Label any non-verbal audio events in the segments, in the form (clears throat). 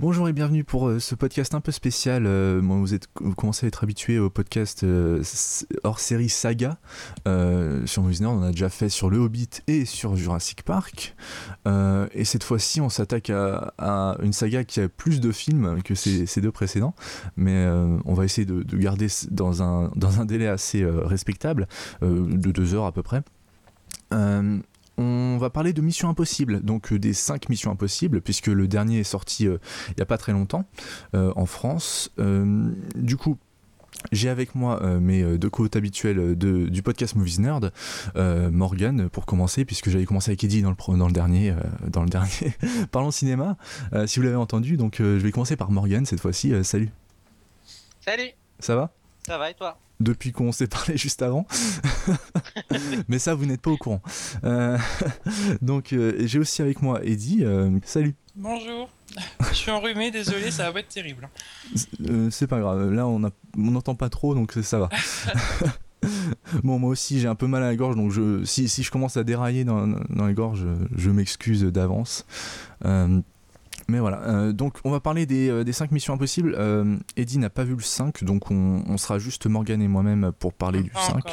Euh, bonjour et bienvenue pour euh, ce podcast un peu spécial. Euh, vous, commencez à être habitué au podcast hors série saga sur Movies On a déjà fait sur Le Hobbit et sur Jurassic Park. et cette fois-ci, on s'attaque à, une saga qui a plus de films que ces, deux précédents. Mais on va essayer de, de, garder dans un délai assez respectable, de deux heures à peu près on va parler de Mission Impossible, donc euh, des 5 Missions Impossibles, puisque le dernier est sorti euh, il n'y a pas très longtemps euh, en France. du coup, j'ai avec moi mes deux co habituels du podcast Movies Nerd, Morgan pour commencer, puisque j'avais commencé avec Eddie dans le, dans le dernier, dans le dernier (laughs) Parlons cinéma, si vous l'avez entendu. Donc je vais commencer par Morgan cette fois-ci. salut. Salut. Ça va? Ça va et toi? Depuis qu'on s'est parlé (laughs) juste avant. (laughs) Mais ça, vous n'êtes pas au courant. Euh, (laughs) donc, euh, j'ai aussi avec moi Eddie. Euh, salut. Bonjour. Je suis enrhumé, désolé, ça va être terrible. c'est pas grave. Là, on n'entend pas trop, donc ça va. bon, moi aussi, j'ai un peu mal à la gorge, donc je, si, si je commence à dérailler dans, dans les gorges, je, je m'excuse d'avance. Mais voilà, euh, donc on va parler des, euh, des 5 missions impossibles. Euh, Eddie n'a pas vu le 5, donc on, sera juste Morgan et moi-même pour parler du 5.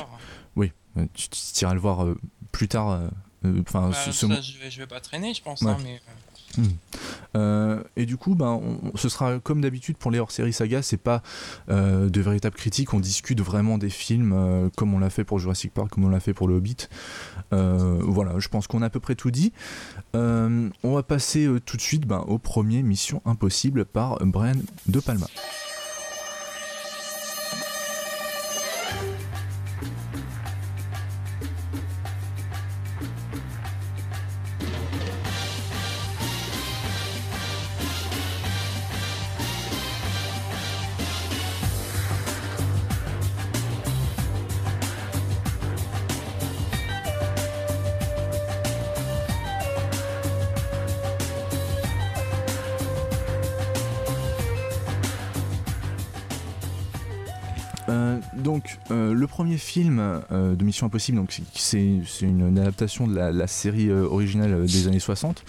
Oui, tu, tu iras le voir plus tard. Enfin, bah, je, vais, je vais pas traîner, je pense. Hein, mais, Hmm. Euh, et du coup, ben, ce sera comme d'habitude pour les hors-série saga, c'est pas euh, de véritables critiques, on discute vraiment des films euh, comme on l'a fait pour Jurassic Park, comme on l'a fait pour Le Hobbit. voilà, je pense qu'on a à peu près tout dit. on va passer tout de suite ben, au premier Mission Impossible par Brian De Palma. Donc, euh, le premier film euh, de Mission Impossible, donc c'est une adaptation de la, série euh, originale des années 60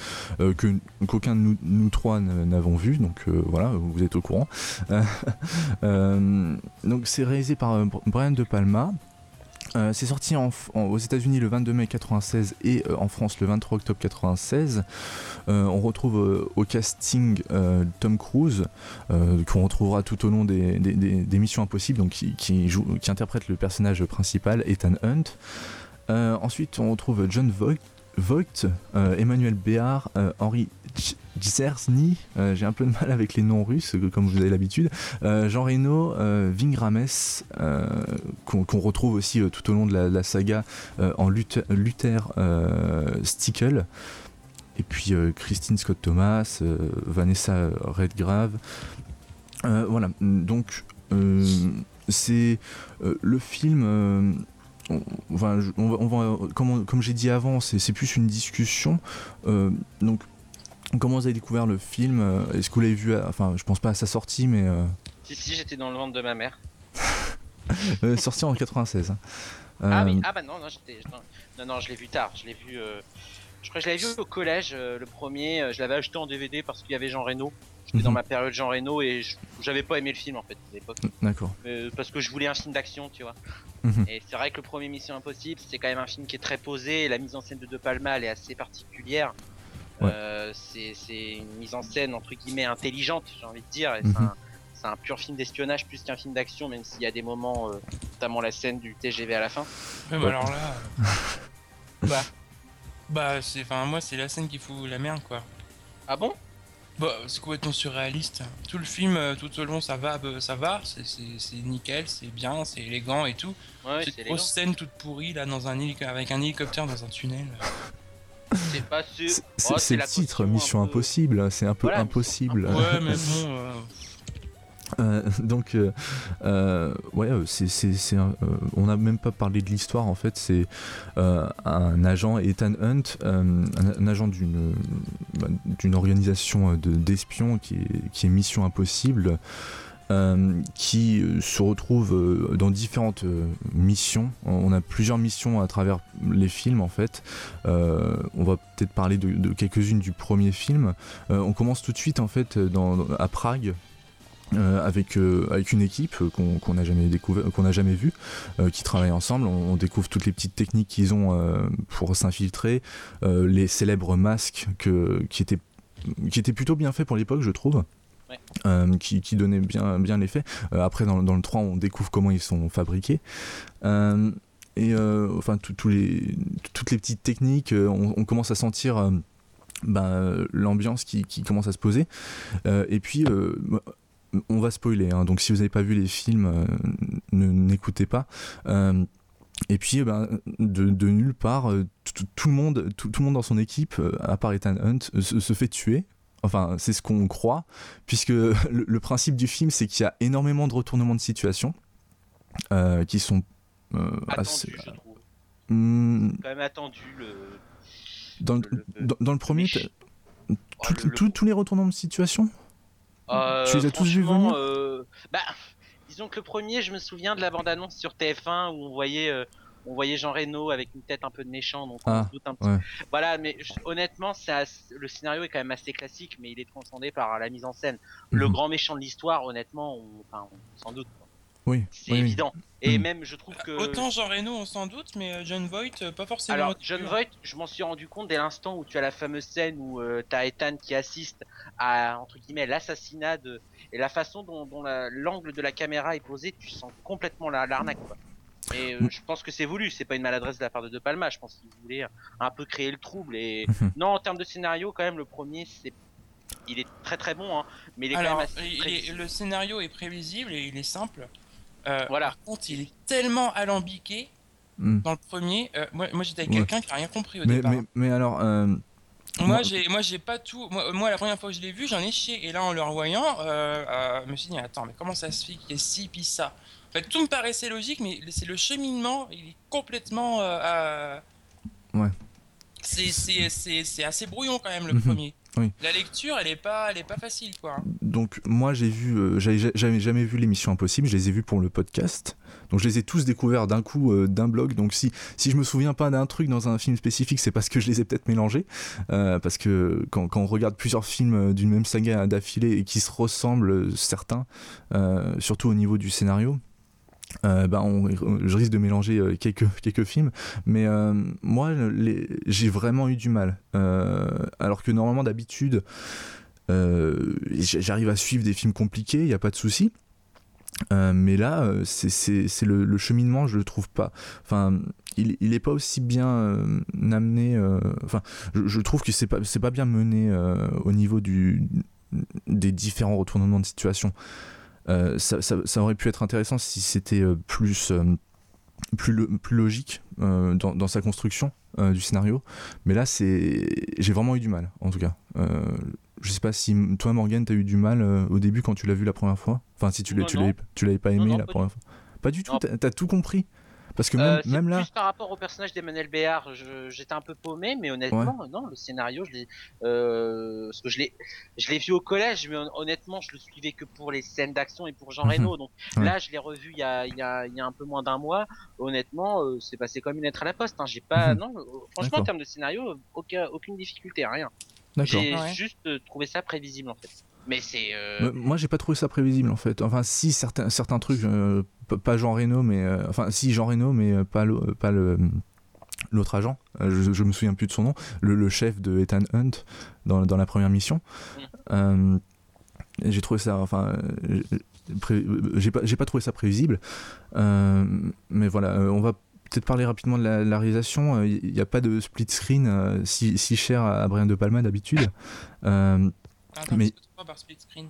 que qu'aucun de nous, trois n'avons vu. Donc voilà, vous êtes au courant. (laughs) donc c'est réalisé par Brian De Palma. Euh, c'est sorti aux États-Unis le 22 mai 96 et euh, en France le 23 octobre 96. Euh, on retrouve au casting Tom Cruise, qu'on retrouvera tout au long des, Missions Impossibles, qui, interprète le personnage principal, Ethan Hunt. ensuite, on retrouve John euh, Emmanuel Béard, euh, Henri Euh, j'ai un peu de mal avec les noms russes, comme vous avez l'habitude, Jean Reno, Ving Rames, qu'on retrouve aussi tout au long de la, saga en Luther, Stickle, et puis Christine Scott Thomas, Vanessa Redgrave. voilà, donc c'est le film comme, comme j'ai dit avant, c'est plus une discussion. Euh, donc, comment vous avez découvert le film euh, Est-ce que vous l'avez vu Enfin, je pense pas à sa sortie, mais. Euh, si, si, j'étais dans le ventre de ma mère. (laughs) sorti en 96. Hein. Ah oui, ah bah non, non, non, non, je l'ai vu tard. Je l'ai vu. Je crois que je l'avais vu au collège, le premier. Je l'avais acheté en DVD parce qu'il y avait Jean Reno. J'étais dans mhm. ma période Jean Reno et j'avais pas aimé le film en fait à l'époque. D'accord. parce que je voulais un film d'action, tu vois. Mhm. Et c'est vrai que le premier Mission Impossible, c'est quand même un film qui est très posé. La mise en scène de De Palma, elle est assez particulière. Euh, c'est une mise en scène entre guillemets intelligente, j'ai envie de dire. Mhm. C'est un, pur film d'espionnage plus qu'un film d'action, même s'il y a des moments, euh, notamment la scène du TGV à la fin. mais alors là, (laughs) bah, bah c'est, enfin moi c'est la scène qui fout la merde quoi. Ah bon? Bah, c'est complètement surréaliste. Tout le film, euh, tout au long, ça va, bah, ça va, c'est nickel, c'est bien, c'est élégant et tout. Ouais, Cette grosse scène toute pourrie là dans un avec un hélicoptère dans un tunnel. (laughs) C'est pas sûr. C'est oh, le titre, Mission Impossible, c'est un peu impossible. Ouais, (laughs) mais bon. Euh, euh, donc, euh, euh, ouais, c'est, on n'a même pas parlé de l'histoire en fait. C'est un agent, Ethan Hunt, un, agent d'une, bah, d'une organisation de, d'espions qui est, qui est Mission Impossible. Qui se retrouve dans différentes missions. On a plusieurs missions à travers les films en fait. on va peut-être parler de, quelques-unes du premier film. on commence tout de suite en fait à Prague euh, avec, euh, avec une équipe qu'on n'a jamais découvert, qu'on n'a jamais vue, euh, qui travaille ensemble. On, découvre toutes les petites techniques qu'ils ont pour s'infiltrer, les célèbres masques que, qui, étaient, qui étaient plutôt bien faits pour l'époque, je trouve. Qui, qui donnaient bien, bien l'effet. après, dans, dans, le 3, on découvre comment ils sont fabriqués. et enfin, les, toutes les petites techniques, on, commence à sentir ben, l'ambiance qui, qui, commence à se poser. et puis, on va spoiler, hein. donc si vous n'avez pas vu les films, euh, n'écoutez pas. Euh, et puis, eh ben, de, nulle part, euh, tout le monde, tout, le monde dans son équipe, à part Ethan Hunt, se, fait tuer. Enfin, c'est ce qu'on croit, puisque (laughs) le, principe du film, c'est qu'il y a énormément de retournements de situation qui sont assez. Je trouve. Hmm. quand même attendu le. Dans le, premier, oh, tous les retournements de situation? Euh, tu les as tous vus venir? euh, Bah, disons que le premier, je me souviens de la bande-annonce sur TF1 où on voyait, euh, on voyait Jean Reno avec une tête un peu de méchant, donc on ah, doute un petit. Voilà, mais honnêtement, c'est le scénario est quand même assez classique, mais il est transcendé par la mise en scène. Le mhm. grand méchant de l'histoire, honnêtement, on, enfin, sans doute. Oui. C'est évident. Et hmm. même, je trouve que. Autant Jean Reno, on s'en doute, mais euh, John Voight, euh, pas forcément. Alors, John Voight, je m'en suis rendu compte dès l'instant où tu as la fameuse scène où euh, tu as Ethan qui assiste à, entre guillemets, l'assassinat de. Et la façon dont, l'angle de la caméra est posé, tu sens complètement l'arnaque, quoi. Et hmm. je pense que c'est voulu, c'est pas une maladresse de la part de De Palma, je pense qu'il voulait un peu créer le trouble. Et (laughs) non, en termes de scénario, quand même, le premier, c'est il est très très bon, hein, mais il est quand même assez le scénario est prévisible et il est simple. Euh, voilà. Par contre, il est tellement alambiqué hmm. dans le premier. Euh, moi, moi j'étais avec quelqu'un qui n'a rien compris au mais, départ. Mais, mais alors. Euh, moi, j'ai, moi, j'ai pas tout. Moi, la première fois que je l'ai vu, j'en ai chié. Et là, en le revoyant, je me suis dit, attends, mais comment ça se fait qu'il y ait ci puis ça? En fait, tout me paraissait logique, mais c'est le cheminement, il est complètement. Ouais. C'est assez brouillon quand même le mhm. premier. La lecture, elle est pas, elle est pas facile, quoi. Donc moi, j'ai vu, euh, j'avais jamais, vu l'émission Impossible. Je les ai vus pour le podcast. Donc je les ai tous découverts d'un coup, euh, d'un blog. Donc si si je me souviens pas d'un truc dans un film spécifique, c'est parce que je les ai peut-être mélangés. Euh, parce que quand, quand, on regarde plusieurs films d'une même saga d'affilée et qui se ressemblent certains, surtout au niveau du scénario, euh, bah, on, je risque de mélanger euh, quelques, (laughs) quelques films, mais euh, moi j'ai vraiment eu du mal. alors que normalement d'habitude j'arrive à suivre des films compliqués, il n'y a pas de souci. mais là, c'est le, le, cheminement, je le trouve pas. Enfin, il, il est pas aussi bien amené. enfin, je, je, trouve que c'est pas, pas bien mené au niveau du, des différents retournements de situation. Euh, ça, aurait pu être intéressant si c'était euh, plus, euh, plus, logique dans, sa construction du scénario. Mais là, c'est j'ai vraiment eu du mal, en tout cas. je sais pas si toi, Morgan, t'as eu du mal au début quand tu l'as vu la première fois? Enfin, si tu l'avais pas aimé la première fois. Pas du tout, t'as as tout compris. Parce que même, euh, même là. Juste par rapport au personnage d'Emmanuel Béard, j'étais un peu paumé, mais honnêtement, non, le scénario, je l'ai, euh, que je l'ai, je l'ai vu au collège, mais honnêtement, je le suivais que pour les scènes d'action et pour Jean mhm. Reno. Donc là, je l'ai revu il y a, il y a, il y a un peu moins d'un mois. Honnêtement, euh, c'est passé comme une lettre à la poste. Hein. J'ai pas, mhm. non, franchement, en termes de scénario, aucun, aucune difficulté, rien. J'ai juste trouvé ça prévisible en fait. Mais c'est. Moi, j'ai pas trouvé ça prévisible en fait. Enfin, si certains certains trucs, pas Jean Reno, mais euh, enfin si Jean Reno, mais euh, pas le, pas le l'autre agent, euh, je, je, me souviens plus de son nom, le, chef de Ethan Hunt dans, dans la première mission. Mm. j'ai trouvé ça, enfin, j'ai pas, pas trouvé ça prévisible, mais voilà, on va peut-être parler rapidement de la, réalisation. Il n'y a pas de split screen si, si, cher à Brian De Palma d'habitude. mais par split screen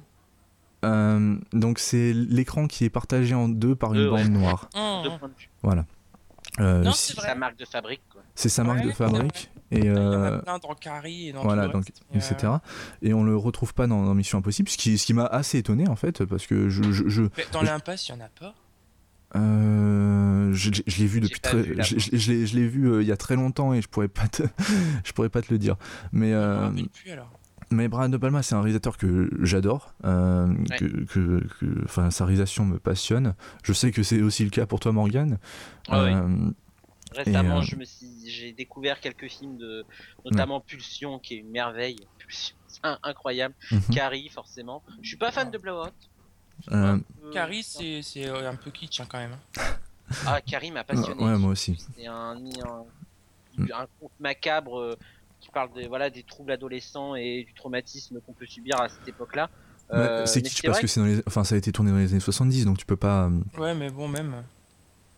euh, donc c'est l'écran qui est partagé en deux par une bande noire. Voilà. Euh, c'est sa marque de fabrique. C'est sa marque de fabrique. Et euh, dans Carrie et dans voilà, donc, etc. Et on le retrouve pas dans, Mission Impossible, ce qui, ce qui m'a assez étonné en fait, parce que je. je, dans l'impasse, il y en a pas? je, je l'ai vu depuis très, je, je, je l'ai vu il y a très longtemps et je pourrais pas te, (laughs) je pourrais pas te le dire. Mais euh, plus alors. Mais Brian De Palma, c'est un réalisateur que j'adore, euh, que, enfin, sa réalisation me passionne. Je sais que c'est aussi le cas pour toi, Morgan. Euh, Récemment, me j'ai découvert quelques films de, notamment Pulsion, qui est une merveille. Pulsion, incroyable. Mhm. Carrie, forcément. Je suis pas fan de Blowout. Carrie, c'est un peu kitsch hein, quand même. Hein. Ah, Carrie m'a passionné. Ouais, moi aussi. C'est un, un, un, conte macabre qui parle des, voilà, des troubles adolescents et du traumatisme qu'on peut subir à cette époque-là. Euh, c'est kitsch parce que c'est dans les... enfin, ça a été tourné dans les années 70, donc tu peux pas. Euh, ouais, mais bon, même.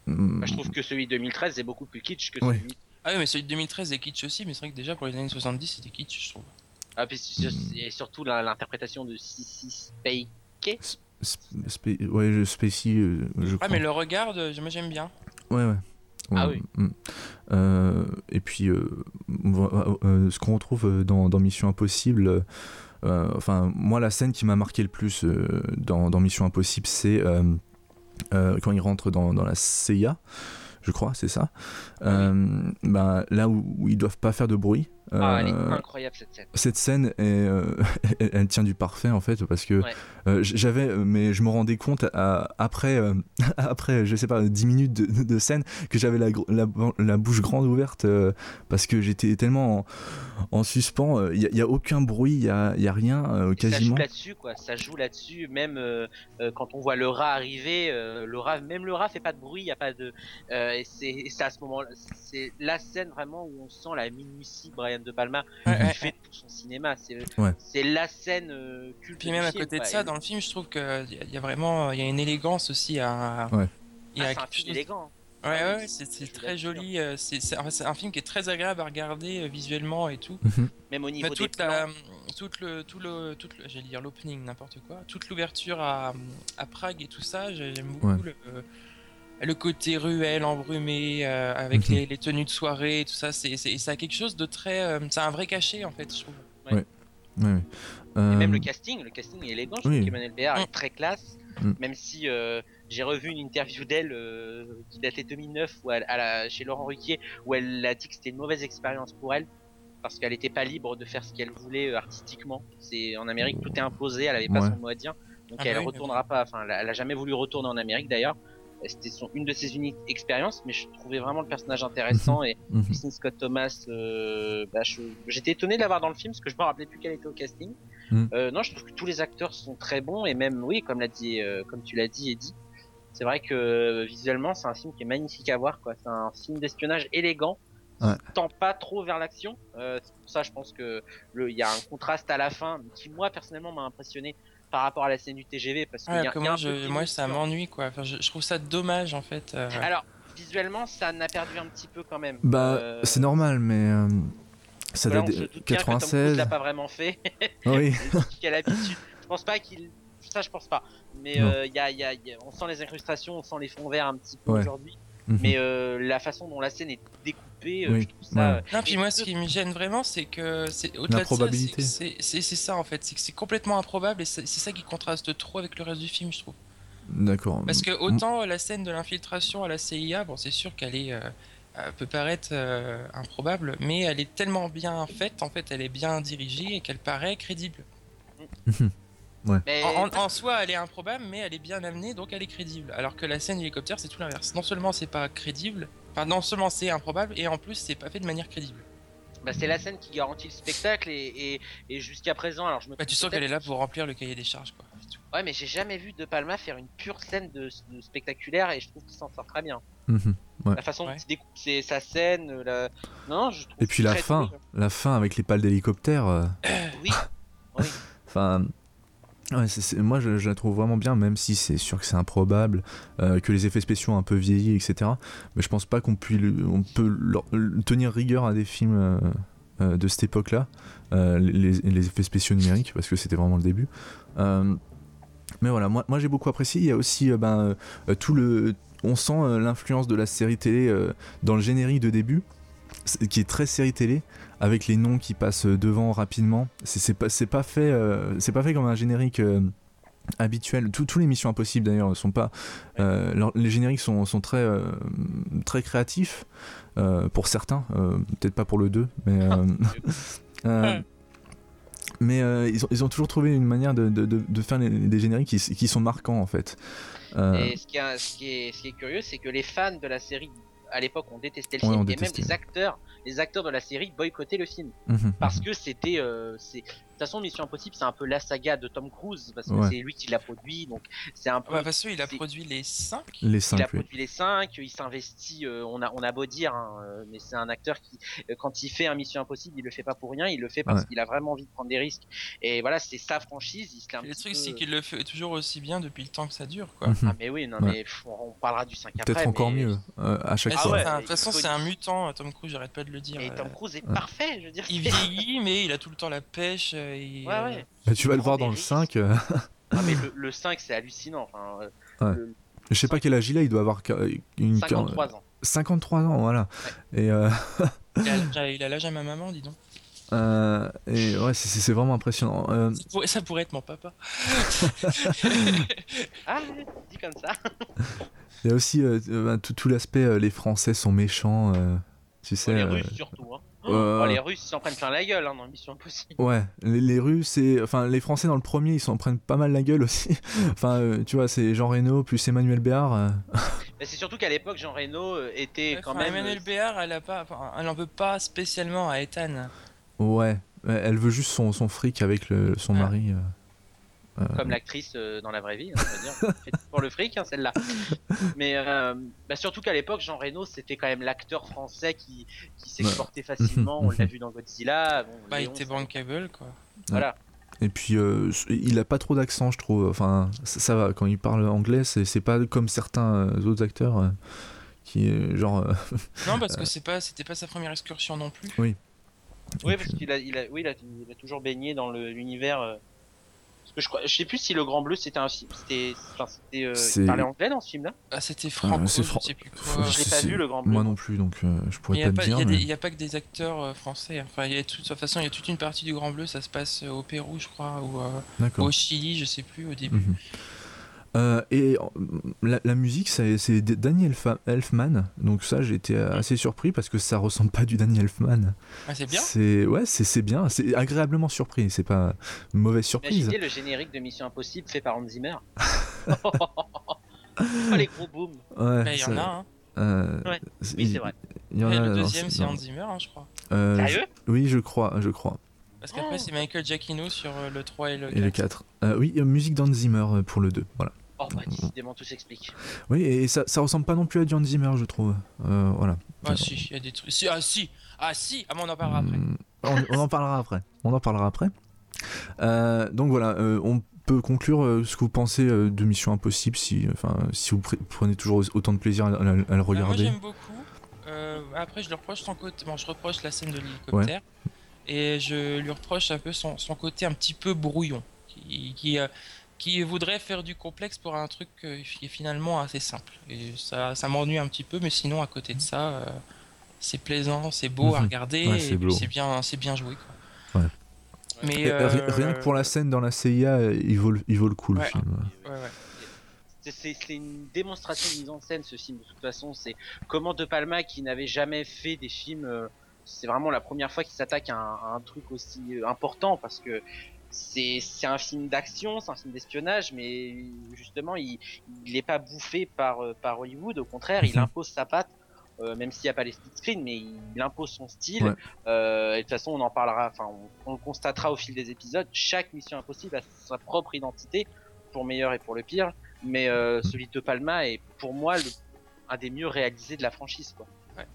Bah, je trouve que celui de 2013 est beaucoup plus kitsch que celui. Ah oui, mais celui de 2013 est kitsch aussi, mais c'est vrai que déjà pour les années 70 c'était kitsch, je trouve. Ah, puis et surtout l'interprétation de Sissy Spacey. ouais, je Spacey, euh, je Ah, mais le regard, moi j'aime bien. Ouais, ouais. Ah oui. Mm. Euh, et puis, euh, euh, ce qu'on retrouve dans, Mission Impossible, enfin, moi, la scène qui m'a marqué le plus dans, Mission Impossible, c'est quand il rentre dans, dans la CIA je crois, c'est ça. ben, là où, ils doivent pas faire de bruit, ah, elle est euh, incroyable cette scène. Cette scène, est, euh, (laughs) elle, tient du parfait en fait, parce que euh, j'avais, mais je me rendais compte après, (laughs) après, je sais pas, 10 minutes de, scène, que j'avais la, la, bouche grande ouverte, parce que j'étais tellement en, suspens. Il n'y a, aucun bruit, il n'y a, y a, rien quasiment. Ça joue là-dessus, quoi. Ça joue là-dessus, même quand on voit le rat arriver, le rat, même le rat fait pas de bruit, il y a pas de. et c'est à ce moment-là, c'est la scène vraiment où on sent la minutie Brian de Palma qui fait tout son cinéma. C'est la scène euh, culte. Puis même à côté de ça, dans le film, je trouve qu'il y, a vraiment il y a une élégance aussi à. Il y a ah, un film élégant. Ouais, ah ouais, c'est très joli. Euh, c'est un film qui est très agréable à regarder euh, visuellement et tout. Mhm. Même au niveau Mais toute la, toute le, tout le, toute j'allais dire l'opening, n'importe quoi. Toute l'ouverture à, à, Prague et tout ça, j'aime beaucoup le, le côté ruelle, embrumé, euh, avec mhm. les, tenues de soirée, tout ça, c'est, ça a quelque chose de très. Euh, c'est un vrai cachet en fait, je trouve. Ouais. ouais. Et même le euh, casting, le casting est élégant. Je trouve qu'Emmanuel Béard est mm. très classe, mm. même si j'ai revu une interview d'elle qui datait 2009 où elle, chez Laurent Ruquier, où elle a dit que c'était une mauvaise expérience pour elle parce qu'elle n'était pas libre de faire ce qu'elle voulait artistiquement. C'est en Amérique tout est imposé, elle avait pas son mot à dire, donc ah elle ne bah retournera pas. Enfin, elle, elle a jamais voulu retourner en Amérique d'ailleurs c'était une de ses uniques expériences, mais je trouvais vraiment le personnage intéressant mhm. et mhm. Christine Scott Thomas, euh, bah, j'étais étonné de l'avoir dans le film parce que je me rappelais plus qu'elle était au casting. Mhm. Euh, non, je trouve que tous les acteurs sont très bons et même oui, comme l'a dit, euh, comme tu l'as dit, Eddie, c'est vrai que visuellement c'est un film qui est magnifique à voir quoi. C'est un film d'espionnage élégant. Ouais. tend pas trop vers l'action. c'est pour ça, je pense que il y a un contraste à la fin qui moi personnellement m'a impressionné par rapport à la scène du TGV parce que, moi, ça m'ennuie quoi. Enfin, je, trouve ça dommage en fait. Euh. Alors visuellement ça n'a perdu un petit peu quand même. Bah euh, c'est normal mais euh, ça date de 96. l'a pas vraiment fait. (laughs) Oui. (laughs) Quelle habitude. Je pense pas qu'il ça je pense pas. Mais il y a, y a, on sent les incrustations, on sent les fonds verts un petit peu aujourd'hui. Mhm. Mais la façon dont la scène est découpée euh, je trouve ça. Non, puis moi, ce qui me gêne vraiment, c'est que c'est au-delà de ça, c'est ça en fait, c'est que c'est complètement improbable et c'est ça qui contraste trop avec le reste du film, je trouve. D'accord. Parce que autant la scène de l'infiltration à la CIA, bon, c'est sûr qu'elle est euh, euh, peut paraître improbable, mais elle est tellement bien faite, en fait, elle est bien dirigée et qu'elle paraît crédible. (laughs) Ouais. En, en, soi, elle est improbable, mais elle est bien amenée, donc elle est crédible. Alors que la scène hélicoptère, c'est tout l'inverse. Non seulement c'est pas crédible, Enfin, non seulement c'est improbable, et en plus c'est pas fait de manière crédible. Bah, c'est la scène qui garantit le spectacle et, et, jusqu'à présent, alors je me. Bah, tu sens qu'elle est là pour remplir le cahier des charges, quoi. Ouais, mais j'ai jamais vu De Palma faire une pure scène de, spectaculaire et je trouve qu'il s'en sort très bien. Mhm, la façon dont il découpe sa scène, la... non, je trouve. Et puis la fin, la fin avec les pales d'hélicoptère. Euh. oui. (laughs) oui. enfin, moi je, la trouve vraiment bien, même si c'est sûr que c'est improbable, euh, que les effets spéciaux ont un peu vieilli, etc. Mais je pense pas qu'on puisse, on peut tenir rigueur à des films euh, euh, de cette époque-là, les, effets spéciaux numériques, parce que c'était vraiment le début. mais voilà, moi, moi j'ai beaucoup apprécié. Il y a aussi ben, tout le, on sent l'influence de la série télé dans le générique de début qui est très série télé avec les noms qui passent devant rapidement. C'est pas, pas, fait, euh, c'est pas fait comme un générique euh, habituel. Tous les Missions Impossibles d'ailleurs sont pas. Euh, les génériques sont, sont très, très créatifs pour certains, peut-être pas pour le 2, mais. (laughs) (laughs) Mais ils, ont, ils, ont, toujours trouvé une manière de, de, de faire des génériques qui, qui, sont marquants en fait. Et ce qui, est, ce, qui est, ce qui est curieux, c'est que les fans de la série à l'époque on détestait le film et même les acteurs les acteurs de la série boycottaient le film mhm, parce mhm. que c'était euh, toute façon, Mission Impossible, c'est un peu la saga de Tom Cruise parce que c'est lui qui l'a produit, donc c'est un peu. Ouais, parce qu'il a produit les 5 Les 5 Il a produit les 5 il s'investit. Euh, on a on a beau dire, hein, euh, mais c'est un acteur qui, euh, quand il fait un Mission Impossible, il le fait pas pour rien, il le fait parce qu'il a vraiment envie de prendre des risques. Et voilà, c'est sa franchise. Il se le truc, c'est qu'il le fait toujours aussi bien depuis le temps que ça dure, quoi. Mhm. Ah mais oui, non mais on, parlera du 5 après. Peut-être encore mieux à chaque ah fois. De toute façon, c'est un mutant, Tom Cruise. J'arrête pas de le dire. Et Tom Cruise est parfait, je veux dire. Il vieillit, mais il a tout le temps la pêche. Ouais, ouais tu vas le voir dans le 5. Euh. (laughs) ah, mais le, 5, c'est hallucinant. Enfin, euh, Je sais pas quel âge il a, il doit avoir une 53 ans. 53 ans, voilà. Et euh, (laughs) il a l'âge à ma maman, dis donc. et ouais, c'est vraiment impressionnant. Ça pourrait être mon papa. (laughs) ah, dit comme ça. Il y a aussi bah, tout, l'aspect, les Français sont méchants. tu sais, les Russes surtout. Hein. Oh, les Russes s'en prennent plein la gueule hein, dans Mission Impossible. Ouais, les, Russes, c'est. Enfin, les Français dans le premier, ils s'en prennent pas mal la gueule aussi. (laughs) enfin, euh, tu vois, c'est Jean Reno plus Emmanuel Béard. Euh. (laughs) c'est surtout qu'à l'époque, Jean Reno euh, était quand même. Emmanuel Béard, elle, a pas, elle en veut pas spécialement à Ethan. Ouais, elle veut juste son, son fric avec le, son mari. Euh, comme l'actrice euh, dans la vraie vie, hein, dire. pour le fric, hein, celle-là. Mais euh, bah, surtout qu'à l'époque, Jean Reno, c'était quand même l'acteur français qui, qui s'exportait facilement. On l'a vu dans Godzilla. Bon, bah, il était bankable, quoi. Voilà. Et puis, il a pas trop d'accent, je trouve. Enfin, ça, va, quand il parle anglais, c'est pas comme certains autres acteurs qui, genre. (laughs) non, parce que c'est pas, c'était pas sa première excursion non plus. Oui. Oui, parce qu'il a, il a, oui, il a, toujours baigné dans l'univers je, crois, je sais plus si le Grand Bleu c'était un film. C'était. Enfin, c'était. Euh, parlait anglais dans ce film-là Ah, c'était franco. je sais plus quoi. Je l'ai pas vu le Grand Bleu. Moi non plus, donc euh, je pourrais pas, te dire. Il n'y a, pas que des acteurs euh, français. Enfin, y a de toute façon, il y a toute une partie du Grand Bleu. Ça se passe au Pérou, je crois, ou au Chili, je sais plus au début. Mhm. Euh, et la, la musique, c'est Daniel Elfman, donc ça j'ai été assez surpris parce que ça ressemble pas du Daniel Elfman. Ah, c'est bien C'est ouais, c'est bien, c'est agréablement surpris, c'est pas une mauvaise surprise. Imaginez le générique de Mission Impossible fait par Hans Zimmer. (laughs) oh, les gros booms. Ouais, il y en a, hein. Euh, ouais. Oui, c'est vrai. Y en a, le deuxième, c'est Hans Zimmer, hein, je crois. Euh, Sérieux? Oui, je crois, je crois. Parce qu'après, oh. c'est Michael Giacchino sur euh, le 3 et le 4. Et le 4. Euh, oui, musique d'Hans Zimmer pour le 2, voilà. Oh bah décidément tout s'explique. Oui et ça, ça ressemble pas non plus à Hans Zimmer je trouve. Euh, voilà. Ah si, il y a des trucs. Si, ah si, ah si, ah mais on en parlera après. Hmm, on, en parlera après. On en parlera après. Euh, donc voilà, euh, on peut conclure ce que vous pensez de Mission Impossible si, enfin, si vous prenez toujours autant de plaisir à, le bah, regarder. moi j'aime beaucoup. après je lui reproche son côté, bon je reproche la scène de l'hélicoptère et je lui reproche un peu son, son côté un petit peu brouillon qui, qui qui voudrait faire du complexe pour un truc qui est finalement assez simple. Et ça, ça m'ennuie un petit peu, mais sinon, à côté de ça, euh, c'est plaisant, c'est beau à mhm. regarder, c'est bien, c'est bien joué. Quoi. Mais euh, rien que pour la scène dans la CIA, il vaut, il vaut le coup le film. C'est une démonstration de mise en scène ce film de toute façon. C'est comment De Palma qui n'avait jamais fait des films, euh, c'est vraiment la première fois qu'il s'attaque à, à, un truc aussi important parce que c'est un film d'action, c'est un film d'espionnage, mais justement, il n'est pas bouffé par, euh, par Hollywood. Au contraire, il mhm. impose sa patte, euh, même s'il n'y a pas les split screen, mais il impose son style. Euh, et de toute façon, on en parlera, enfin, on, le constatera au fil des épisodes. Chaque Mission Impossible a sa propre identité, pour meilleur et pour le pire. Mais mhm. celui de Palma est, pour moi, le, un des mieux réalisés de la franchise, quoi.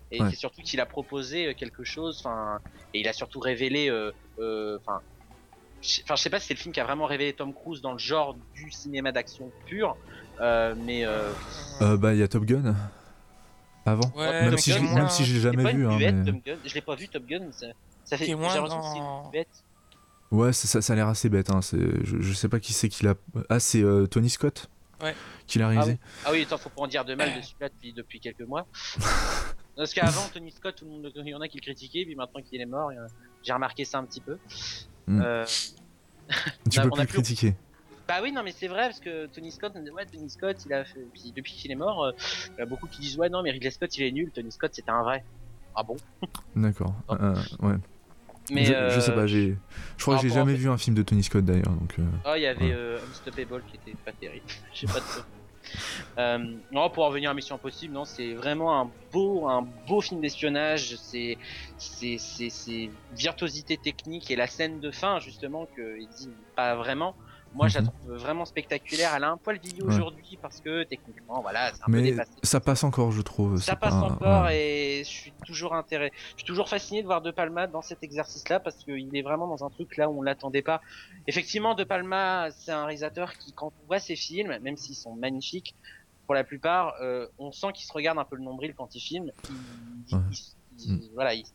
Et c'est surtout qu'il a proposé quelque chose, enfin, et il a surtout révélé, enfin enfin je sais pas si c'est le film qui a vraiment révélé Tom Cruise dans le genre du cinéma d'action pur euh, mais euh... euh bah il y a Top Gun. Avant. Même, si même si j'ai jamais vu hein, mais... je l'ai pas vu Top Gun ça, ça fait moins dans... ouais ça, ça, a l'air assez bête hein. je, je, sais pas qui c'est qui l'a ah c'est euh, Tony Scott ouais. qui l'a réalisé. ah oui, attends faut pas en dire de mal de celui-là depuis, depuis quelques mois. (laughs) Parce qu'avant Tony Scott tout le monde il y en a qui le critiquaient puis maintenant qu'il est mort j'ai remarqué ça un petit peu Hmm. Euh, (laughs) tu peux plus critiquer. Bah oui, non, mais c'est vrai parce que Tony Scott, ouais, Tony Scott, il a puis depuis qu'il est mort, euh, il y a beaucoup qui disent ouais non, mais Ridley Scott, il est nul. Tony Scott, c'était un vrai. Ah bon? (laughs) D'accord. Euh, ouais. Mais je, sais pas, j'ai. Je crois que j'ai jamais vu un film de Tony Scott d'ailleurs. Donc, oh, il y avait Unstoppable qui était pas terrible. (laughs) J'ai pas de euh, non, pour revenir à Mission Impossible, non, c'est vraiment un beau, film d'espionnage. C'est, c'est, c'est, virtuosité technique et la scène de fin justement que il pas vraiment. Moi, je la mhm. trouve vraiment spectaculaire. Elle a un poil vieilli aujourd'hui parce que techniquement, voilà, c'est un Mais peu dépassé. Ça passe encore, je trouve. Ça passe encore et je suis toujours intéressé. Je suis toujours fasciné de voir De Palma dans cet exercice-là parce qu'il est vraiment dans un truc là où on l'attendait pas. Effectivement, De Palma, c'est un réalisateur qui, quand on voit ses films, même s'ils sont magnifiques, pour la plupart, euh, on sent qu'il se regarde un peu le nombril quand il filme. Il, Voilà, il,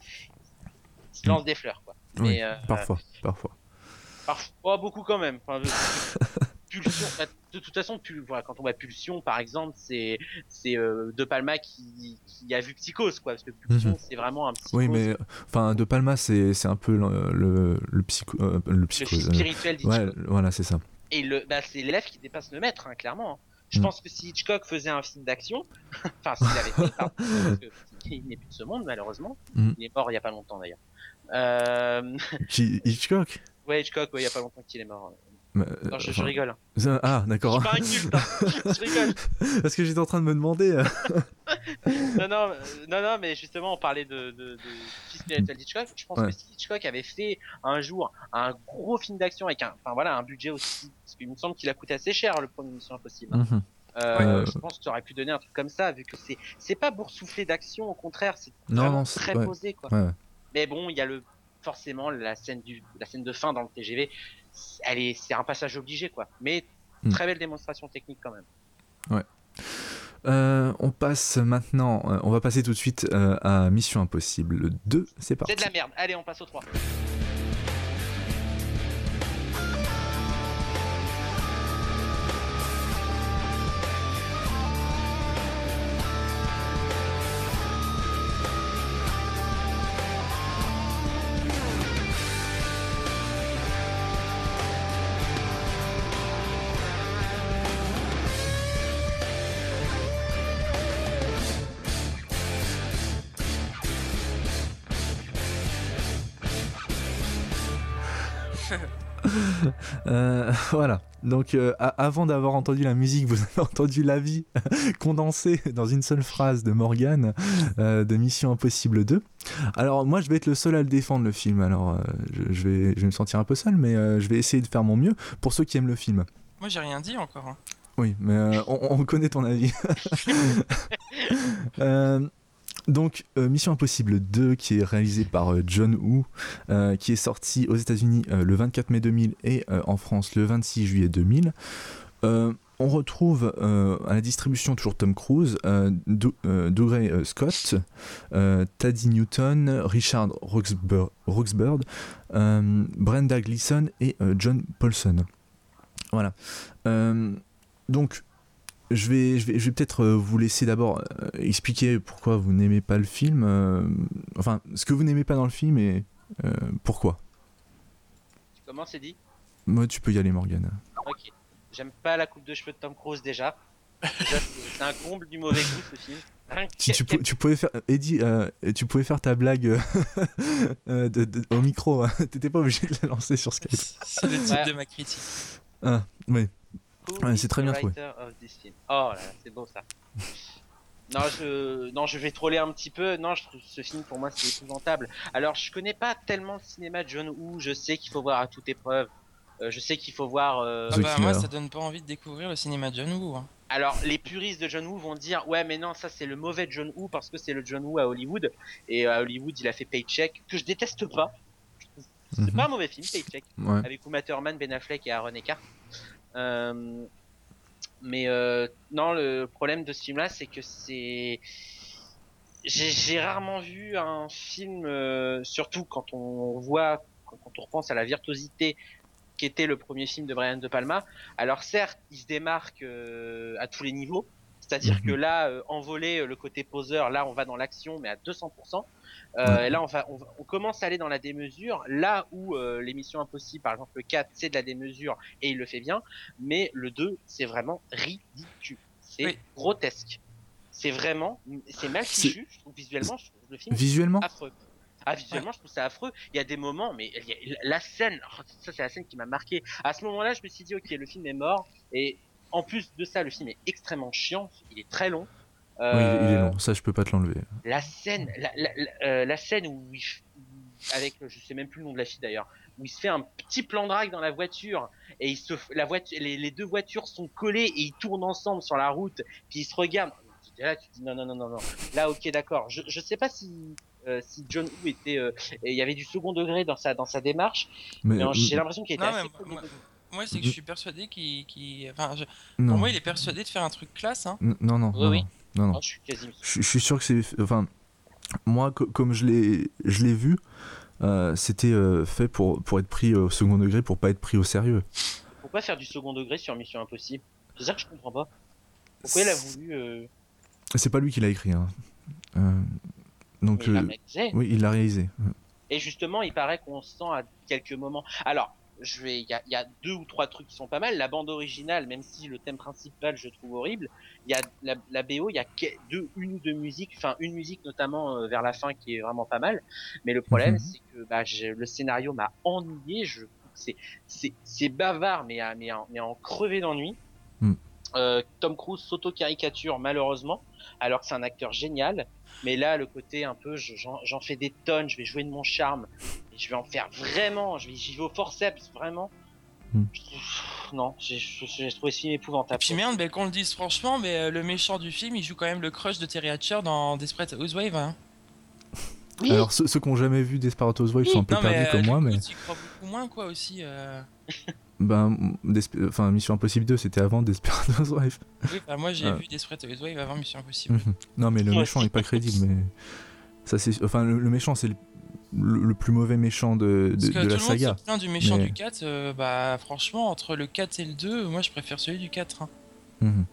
se lance mm. des fleurs, quoi. Mais, euh, parfois, parfois. Parfois, beaucoup quand même. (laughs) Pulsion, bah, de toute façon, voilà, quand on voit Pulsion, par exemple, c'est c'est euh, De Palma qui, qui, a vu Psychose, quoi, parce que Pulsion, mhm. c'est vraiment un psychose. Oui, mais enfin, De Palma, c'est un peu le le, le, psycho, euh, le psychose. Le spirituel ouais, voilà, c'est ça. Et le, bah, c'est l'élève qui dépasse le maître, hein, clairement. Hein. Je mm. pense que si Hitchcock faisait un film d'action, (laughs) enfin s'il avait fait, (laughs) parce qu'il n'est plus de ce monde malheureusement, mm. il est mort il y a pas longtemps d'ailleurs. Euh... Hitchcock? Ouais, Hitchcock, ouais, il y a pas longtemps qu'il est mort. non, je, je, rigole. Ah, d'accord. Je suis pas un culte, hein. je rigole. Parce que j'étais en train de me demander. Euh. (laughs) non, non, euh, non, non, mais justement, on parlait de, de, de Hitchcock. Je pense que si Hitchcock avait fait un jour un gros film d'action avec un, enfin voilà, un budget aussi, parce qu'il me semble qu'il a coûté assez cher le premier Mission Impossible. Mhm. Euh, je pense que tu aurais pu donner un truc comme ça, vu que c'est c'est pas boursouflé d'action, au contraire, c'est très posé quoi. Mais bon, il y a le forcément la scène du la scène de fin dans le TGV, elle est c'est un passage obligé quoi. Mais hmm. très belle démonstration technique quand même. Ouais. Euh, on passe maintenant, euh, on va passer tout de suite euh, à Mission Impossible 2, c'est parti. C'est de la merde, allez on passe au 3. Euh, (laughs) voilà. Donc, euh, avant d'avoir entendu la musique, vous avez (laughs) entendu l'avis (laughs) condensé dans une seule phrase de Morgan euh, de Mission Impossible 2. Alors, moi, je vais être le seul à le défendre, le film. Alors, je, vais, je vais me sentir un peu seul, mais je vais essayer de faire mon mieux pour ceux qui aiment le film. Moi, j'ai rien dit encore. Hein. Oui, mais on, on, connaît ton avis. Donc, euh, Mission Impossible 2, qui est réalisé par euh, John Woo, euh, qui est sorti aux États-Unis le 24 mai 2000 et en France le 26 juillet 2000. on retrouve à la distribution toujours Tom Cruise, Dougray Scott, Taddy Newton, Richard Roxburgh, Brenda Gleeson et John Paulson. Voilà. donc, je vais, je vais, je vais peut-être euh, vous laisser d'abord euh, expliquer pourquoi vous n'aimez pas le film. Euh, enfin, ce que vous n'aimez pas dans le film et pourquoi. Comment c'est dit? Moi, tu peux y aller, Morgane. Ok. J'aime pas la coupe de cheveux de Tom Cruise déjà. c'est un comble du mauvais goût ce film. tu, tu, pouvais faire, Eddie, tu pouvais faire ta blague (laughs) au micro. Hein. T'étais pas obligé de la lancer sur Skype. C'est le titre de ma critique. Ah, oui c'est très bien trouvé. Oh là, c'est beau ça. (laughs) non, je, non, je vais troller un petit peu. Non, je trouve ce film pour moi c'est épouvantable. Alors, je connais pas tellement le cinéma de John Woo. Je sais qu'il faut voir à toute épreuve. Euh, je sais qu'il faut voir. Euh, ah bah, moi, ça donne pas envie de découvrir le cinéma de John Woo. Hein. Alors, les puristes de John Woo vont dire ouais, mais non, ça c'est le mauvais John Woo parce que c'est le John Woo à Hollywood. Et à Hollywood, il a fait Paycheck que je déteste pas. C'est mhm. pas un mauvais film, Paycheck, avec Uma Thurman, Ben Affleck et Aaron Eckhart. Euh, mais euh, non, le problème de ce film-là, c'est que c'est j'ai rarement vu un film, euh, surtout quand on voit, quand on repense à la virtuosité qu'était le premier film de Brian De Palma. Alors certes, il se démarque à tous les niveaux, c'est-à-dire mhm. que là, envolé le côté poseur, là on va dans l'action, mais à 200%. Euh, Là, on, va, on, commence à aller dans la démesure. Là où euh, l'émission Impossible, par exemple le 4, c'est de la démesure et il le fait bien, mais le 2, c'est vraiment ridicule. C'est grotesque. C'est vraiment, c'est mal fichu. Je trouve visuellement, je trouve le film visuellement affreux. Ah, visuellement, je trouve ça affreux. Il y a des moments, mais la scène, oh, ça c'est la scène qui m'a marqué. À ce moment-là, je me suis dit, ok, le film est mort. Et en plus de ça, le film est extrêmement chiant. Il est très long. oui, il est long. Ça, je peux pas te l'enlever. La scène, la, la, la scène où il, avec, je sais même plus le nom de la fille d'ailleurs, où il se fait un petit plan drague dans la voiture et il se, la voiture, les, deux voitures sont collées et ils tournent ensemble sur la route, puis ils se regardent. Là, tu dis non, non, non, non, non. Là, ok, d'accord. Je, je sais pas si, euh, si John Woo était, euh, il y avait du second degré dans sa, dans sa démarche, mais, j'ai l'impression qu'il était assez. Moi, c'est que je suis persuadé qu'il, enfin, pour moi, il est persuadé de faire un truc classe. Hein. Non, non. Oui, oui. Non, non. Oh, je, suis quasi... je, suis sûr que c'est, enfin, moi, comme je l'ai, je l'ai vu, euh, c'était euh, fait pour, pour être pris au second degré, pour pas être pris au sérieux. Pourquoi faire du second degré sur Mission Impossible C'est ça que je comprends pas. Pourquoi il a voulu. Euh, c'est pas lui qui l'a écrit. Hein. donc, il oui, il l'a réalisé. Et justement, il paraît qu'on sent à quelques moments. Alors, je vais, il y a, deux ou trois trucs qui sont pas mal. La bande originale, même si le thème principal je trouve horrible, il y a la, BO, il y a deux, une ou deux musiques, enfin une musique notamment euh, vers la fin qui est vraiment pas mal. Mais le problème, mhm. c'est que bah, le scénario m'a ennuyé. Je c'est c'est bavard, mais à, mais, en, mais en crevé d'ennui. Mm. Euh, Tom Cruise s'auto-caricature malheureusement, alors que c'est un acteur génial. Mais là, le côté un peu, j'en fais des tonnes, je vais jouer de mon charme, et je vais en faire vraiment, j'y vais au forceps, vraiment. Hmm. Non, j'ai trouvé ce film épouvantable. Puis merde, mais qu'on le dise franchement, mais euh, le méchant du film, il joue quand même le crush de Terry Hatcher dans Desperate Housewives. Hein. Oui. Alors ceux, qui n'ont jamais vu Desperate Housewives sont un peu perdus comme moi, mais. Tu crois beaucoup moins quoi aussi. Euh... (laughs) Ben, enfin, Mission Impossible 2, c'était avant Desperate Housewives. (laughs) Oui, bah, moi j'ai ah. vu Desperate Housewives avant Mission Impossible. Mhm. non, mais le méchant est pas crédible, mais. Ça, c'est... Enfin, le, méchant, c'est le, plus mauvais méchant de, de, de la saga. Parce du méchant du 4, euh, bah franchement, entre le 4 et le 2, moi je préfère celui du 4. Hein. Mhm.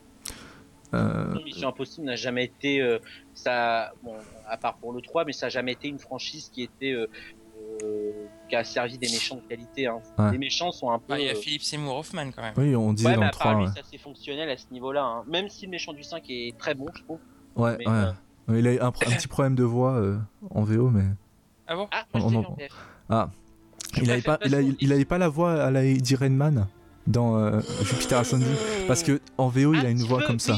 Euh... Mission Impossible n'a jamais été euh, ça, bon, à part pour le 3, mais ça n'a jamais été une franchise qui était euh, euh, qui a servi des méchants de qualité. Hein. Les méchants sont un peu. Il y a euh, Philippe Seymour Hoffman quand même. Oui, on disait ouais, dans mais 3. Lui, ça c'est fonctionnel à ce niveau-là. Hein. Même si le méchant du 5 est très bon, je trouve. Ouais, ouais. Euh, il a un, un, petit problème de voix en VO, mais. Ah bon? Ah, moi, on, en... ah. Il avait, pas, il, a, il avait pas la voix à la Eddie Redman dans Jupiter Ascending parce que en VO il a une voix comme ça.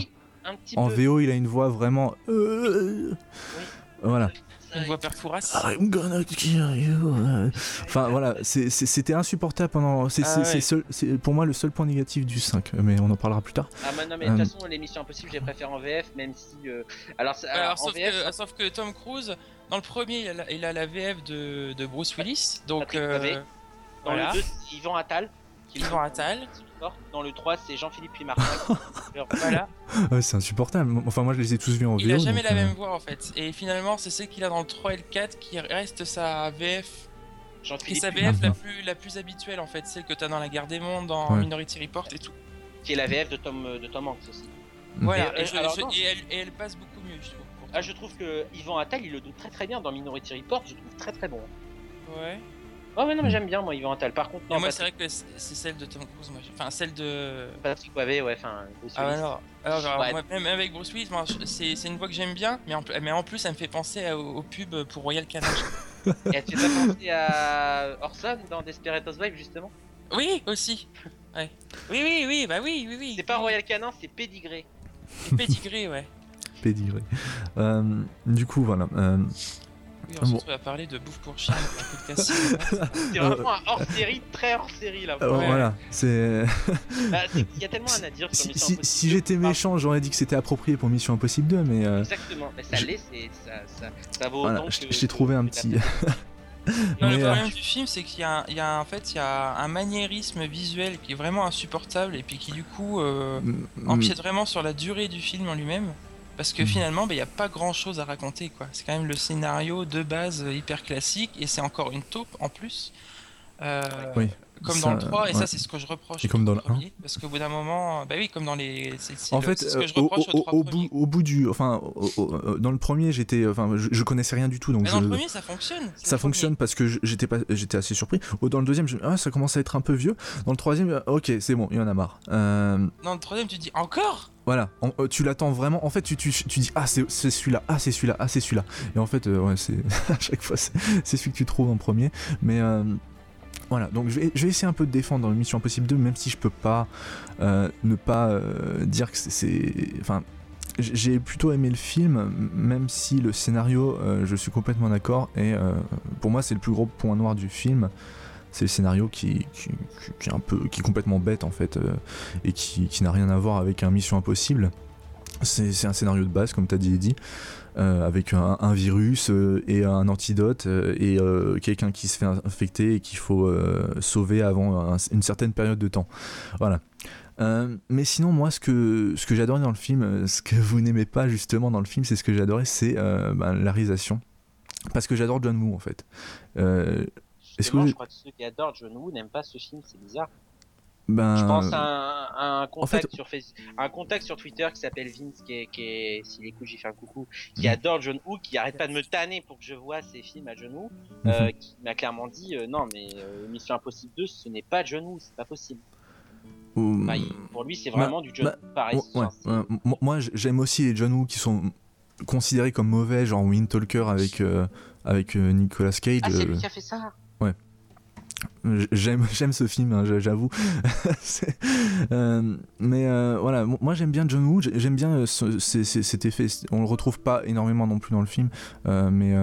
en VO il a une voix vraiment. Oui. Voilà. Une voix perforace. I'm gonna kill you. Enfin voilà, c'était insupportable pendant. C'est ah pour moi le seul point négatif du 5, mais on en parlera plus tard. Ah bah non, mais de toute euh, façon, l'émission Impossible, j'ai préféré en VF, même si. Euh, alors, sauf, que, sauf, que, Tom Cruise, dans le premier, il a la, il a la VF de, de, Bruce Willis. Donc. Euh, dans le 2, Yvan Attal. Yvan Attal. Dans le 3, c'est Jean-Philippe Puy-Martin. (laughs) voilà. c'est insupportable. Enfin, moi, je les ai tous vus en VO. Il a jamais la euh, même voix en fait. Et finalement, c'est celle qu'il a dans le 3 et le 4 qui reste sa VF. Qui est sa VF la plus, la plus habituelle en fait, celle que t'as dans La Guerre des Mondes, dans Minority Report et tout. Qui est la VF de Tom, de Tom Hanks aussi. Voilà, et, elle, passe beaucoup mieux, je trouve. Ah, je trouve que Yvan Attal, il le donne très très bien dans Minority Report, je trouve très très bon. Ouais. Oh mais non mais j'aime bien moi Yvan Attal. Par contre non. moi c'est vrai que c'est celle de Tom Cruise. Moi, enfin celle de. Patrick Poivet ouais enfin. Bruce ah alors, alors moi, même avec Bruce Willis, c'est une voix que j'aime bien, mais en, mais en plus ça me fait penser au, pub pour Royal Canin. (laughs) (laughs) Et tu pas pensé à Orson dans Desperate Housewives justement? Oui aussi. Ouais. Oui oui oui bah oui oui oui. C'est pas Royal Canin c'est Pédigré. Pédigré ouais. Pédigré. Euh, du coup voilà. Euh, oui, ensuite, on va parler de bouffe pour chien, (laughs) C'est vraiment un hors série, très hors série là. Euh, Voilà, c'est. bah, (laughs) Il y a tellement rien à dire sur si, Mission si, si j'étais méchant, j'aurais dit que c'était approprié pour Mission Impossible 2, mais. Euh... Exactement, mais ça l'est, ça, ça, ça vaut voilà, autant que. J'ai trouvé un petit. (laughs) Non, le problème euh... du film, c'est qu'il y, y, a en fait il y a un maniérisme visuel qui est vraiment insupportable et puis qui du coup euh, mm, empiète vraiment sur la durée du film en lui-même. Parce que mhm. finalement, il n'y a pas grand chose à raconter. quoi. C'est quand même le scénario de base hyper classique et c'est encore une taupe en plus. Euh, comme dans le 3, et ça, c'est ce que je reproche. Et comme dans le 1. Parce qu'au bout d'un moment, bah oui, comme dans les. en fait, au, bout, au, bout, du. Enfin, dans le premier, j'étais. Enfin, je, connaissais rien du tout. Donc Mais dans le premier, ça fonctionne. Ça fonctionne parce que j'étais pas, j'étais assez surpris. Dans le deuxième, je... ah, ça commence à être un peu vieux. Dans le troisième, ok, c'est bon, il y en a marre. Euh... Dans le troisième, tu dis encore? voilà, euh, tu l'attends vraiment. En fait, tu, tu, tu dis ah c'est celui-là, ah c'est celui-là, ah c'est celui-là. Et en fait, euh, ouais, c'est (laughs) à chaque fois c'est celui que tu trouves en premier. Mais euh, voilà, donc je vais, essayer un peu de défendre Mission Impossible 2, même si je peux pas ne pas dire que c'est, enfin. J'ai plutôt aimé le film, même si le scénario, je suis complètement d'accord, et pour moi c'est le plus gros point noir du film c'est le scénario qui, est un peu qui est complètement bête en fait euh, et qui, n'a rien à voir avec un Mission Impossible. C'est un scénario de base, comme tu as dit, Eddie, euh, avec un, virus euh, et un antidote et quelqu'un qui se fait infecter et qu'il faut sauver avant une certaine période de temps. Voilà. mais sinon, moi, ce que, ce que j'adorais dans le film, ce que vous n'aimez pas justement dans le film, c'est ce que j'adorais, c'est ben, la réalisation. Parce que j'adore John Woo en fait. Est-ce que je crois que ceux qui adorent John Woo n'aiment pas ce film, c'est bizarre. Ben... Je pense à un, contact sur un contact sur Twitter qui s'appelle Vince, qui est, qui est s'il écoute, j'y fais un coucou, qui mhm. adore John Woo, qui arrête pas de me tanner pour que je vois ses films à John Woo, euh, mhm. qui m'a clairement dit euh, non mais euh, Mission Impossible 2, ce n'est pas John Woo, c'est pas possible. Bah, pour lui, c'est vraiment bah, du John bah, Woo pareil. moi, j'aime aussi les John Woo qui sont considérés comme mauvais, genre Wind Talker avec avec Nicolas Cage. Ah, c'est lui qui a fait ça. J'aime, (laughs) j'aime ce film, hein, j'avoue. (laughs) Euh, mais euh, voilà, moi j'aime bien John Woo, j'aime bien euh, cet effet. On le retrouve pas énormément non plus dans le film, mais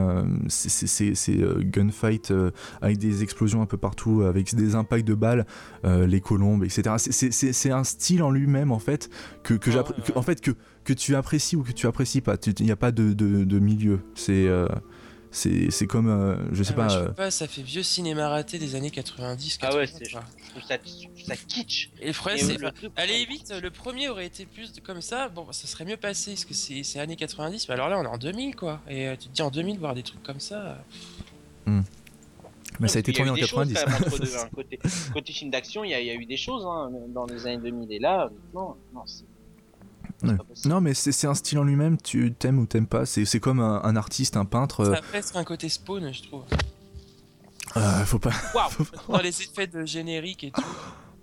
c'est gunfight avec des explosions un peu partout, avec des impacts de balles, les colombes, etc. C'est un style en lui-même en fait que, que, en fait que, que tu apprécies ou que tu apprécies pas. Il n'y a pas de, de, de milieu. C'est c'est comme euh, je sais ah, pas, euh, pas ça fait vieux cinéma raté des années 90 ah ouais c'est ça, ça kitsch et le c'est allez vite le premier aurait été plus comme ça bon ça serait mieux passé parce que c'est années 90 mais alors là on est en 2000 quoi et euh, tu te dis en 2000 voir des trucs comme ça hmm. Mais ça a été tourné en 90. côté, côté film d'action, il y, a eu des choses hein, dans les années 2000. Et là, non, non c'est non, mais c'est un style en lui-même, tu t'aimes ou t'aimes pas. C'est comme un, artiste, un peintre. Ça a presque un côté spawn, je trouve. Euh, (laughs) faut pas. Dans les effets de générique et tout.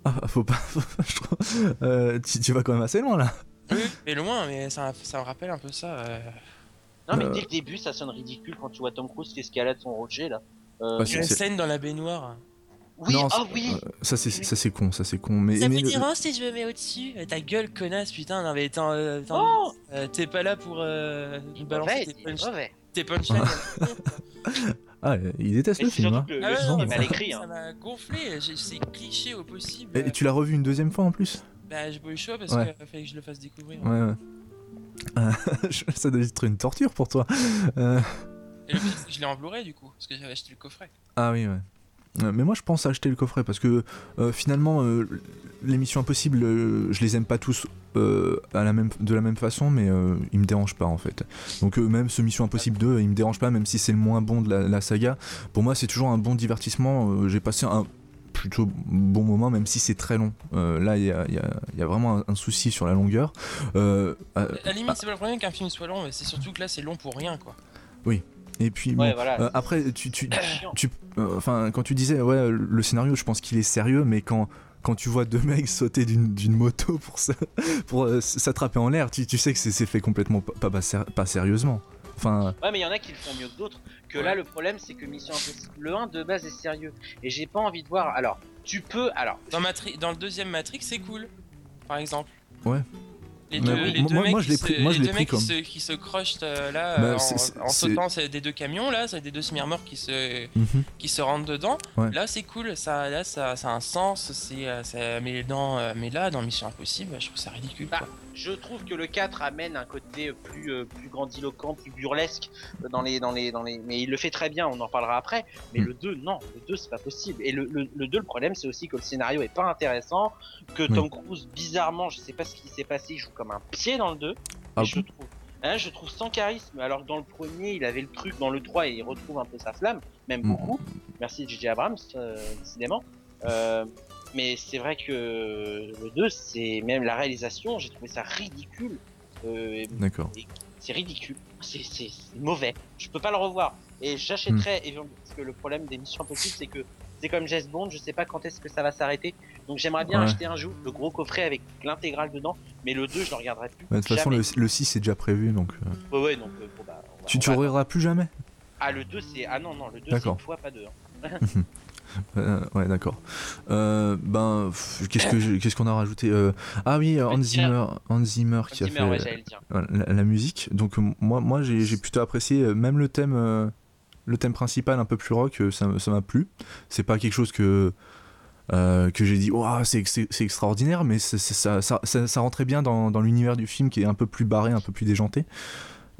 Ah, faut pas. je trouve, euh, tu, vas quand même assez loin là. Oui, mais loin, mais ça, ça me rappelle un peu ça. Euh. Non, mais dès le début, ça sonne ridicule quand tu vois Tom Cruise qui escalade son rocher là. Euh, bah, une scène dans la baignoire. Oui, non, ah oui. Euh, ça c'est ça c'est con, ça c'est con. Mais ça me dira si je me mets au-dessus. Euh, ta gueule connasse, putain. Non mais attends, euh, oh t'es pas là pour euh, balancer tes, punch... tes punchlines. (laughs) ah, il déteste le film. Hein. ah, mal écrit. Ça m'a gonflé. C'est cliché au possible. Et tu l'as revu une deuxième fois en plus? Bah j'ai pas eu le choix parce qu'il fallait que je le fasse découvrir. Ouais ouais. (laughs) ça doit être une torture pour toi. Et le pire, je l'ai en Blu-ray du coup, parce que j'avais acheté le coffret. Ah oui, ouais. Euh, mais moi je pense acheter le coffret parce que euh, finalement euh, les missions impossibles je les aime pas tous à la même, de la même façon mais ils me dérangent pas en fait. Donc même ce Mission Impossible 2 il me dérange pas même si c'est le moins bon de la, saga. Pour moi c'est toujours un bon divertissement. J'ai passé un plutôt bon moment même si c'est très long. là il y a, y, y a, vraiment un, souci sur la longueur. à la limite c'est pas le problème qu'un film soit long mais c'est surtout que là c'est long pour rien quoi. Oui, et puis euh, après, tu, tu, tu euh, enfin, quand tu disais ouais, le scénario, je pense qu'il est sérieux, mais quand quand tu vois deux (laughs) mecs sauter d'une moto pour pour euh, s'attraper en l'air, tu, tu, sais que c'est fait complètement pas, pas, pas, sérieusement. Enfin... Ouais, mais il y en a qui le font mieux que d'autres. Que là, le problème, c'est que Mission Impossible, le 1 de base est sérieux. Et j'ai pas envie de voir. Alors, tu peux. Alors. Dans, Matri dans le deuxième Matrix, c'est cool, par exemple. Ouais. Les deux, les deux moi, mecs moi, je l'ai pris, moi, je l'ai pris comme. Qui se, qui se crochent euh, là bah, en, en, sautant des deux camions là, c'est des deux semi-remorques qui se mm -hmm. qui se rentrent dedans. Ouais. Là c'est cool, ça là ça, ça a un sens, c'est euh, mais dans euh, mais là dans Mission Impossible, je trouve ça ridicule. Bah, quoi. Je trouve que le 4 amène un côté plus euh, plus grandiloquent, plus burlesque dans les dans les dans les mais il le fait très bien, on en parlera après. Mais mm. le 2 non, le 2 c'est pas possible. Et le, le, le 2 le problème c'est aussi que le scénario est pas intéressant, que Tom Cruise bizarrement, je sais pas ce qui s'est passé, il joue comme un pied dans le 2. Ah je trouve hein, je trouve sans charisme. Alors dans le premier, il avait le truc, dans le 3, et il retrouve un peu sa flamme, même mm. beaucoup. Merci JJ Abrams, euh, décidément. Mais c'est vrai que le 2, c'est même la réalisation, j'ai trouvé ça ridicule. D'accord. C'est ridicule, c'est mauvais. Je peux pas le revoir. Et j'achèterais, hmm. parce que le problème des missions impossibles, c'est que c'est comme Jess Bond, je sais pas quand est-ce que ça va s'arrêter. Donc j'aimerais bien acheter un jour le gros coffret avec l'intégrale dedans, mais le 2 je le regarderai plus. de toute façon le, 6 est déjà prévu donc. Euh. Ouais ouais donc. Euh, bah, tu tu regarderas plus jamais? Ah le 2 c'est ah non non le 2 c'est une fois pas deux. Hein. (laughs) (laughs) Euh, ouais, d'accord. ben, qu'est-ce qu'on a rajouté Ah oui, Hans Zimmer, Hans Zimmer qui a fait la, musique. Donc moi, moi, j'ai plutôt apprécié même le thème, le thème principal un peu plus rock. Ça m'a plu. C'est pas quelque chose que euh, que j'ai dit oh, c'est extraordinaire mais ça, ça, ça, ça, rentrait bien dans, dans l'univers du film qui est un peu plus barré un peu plus déjanté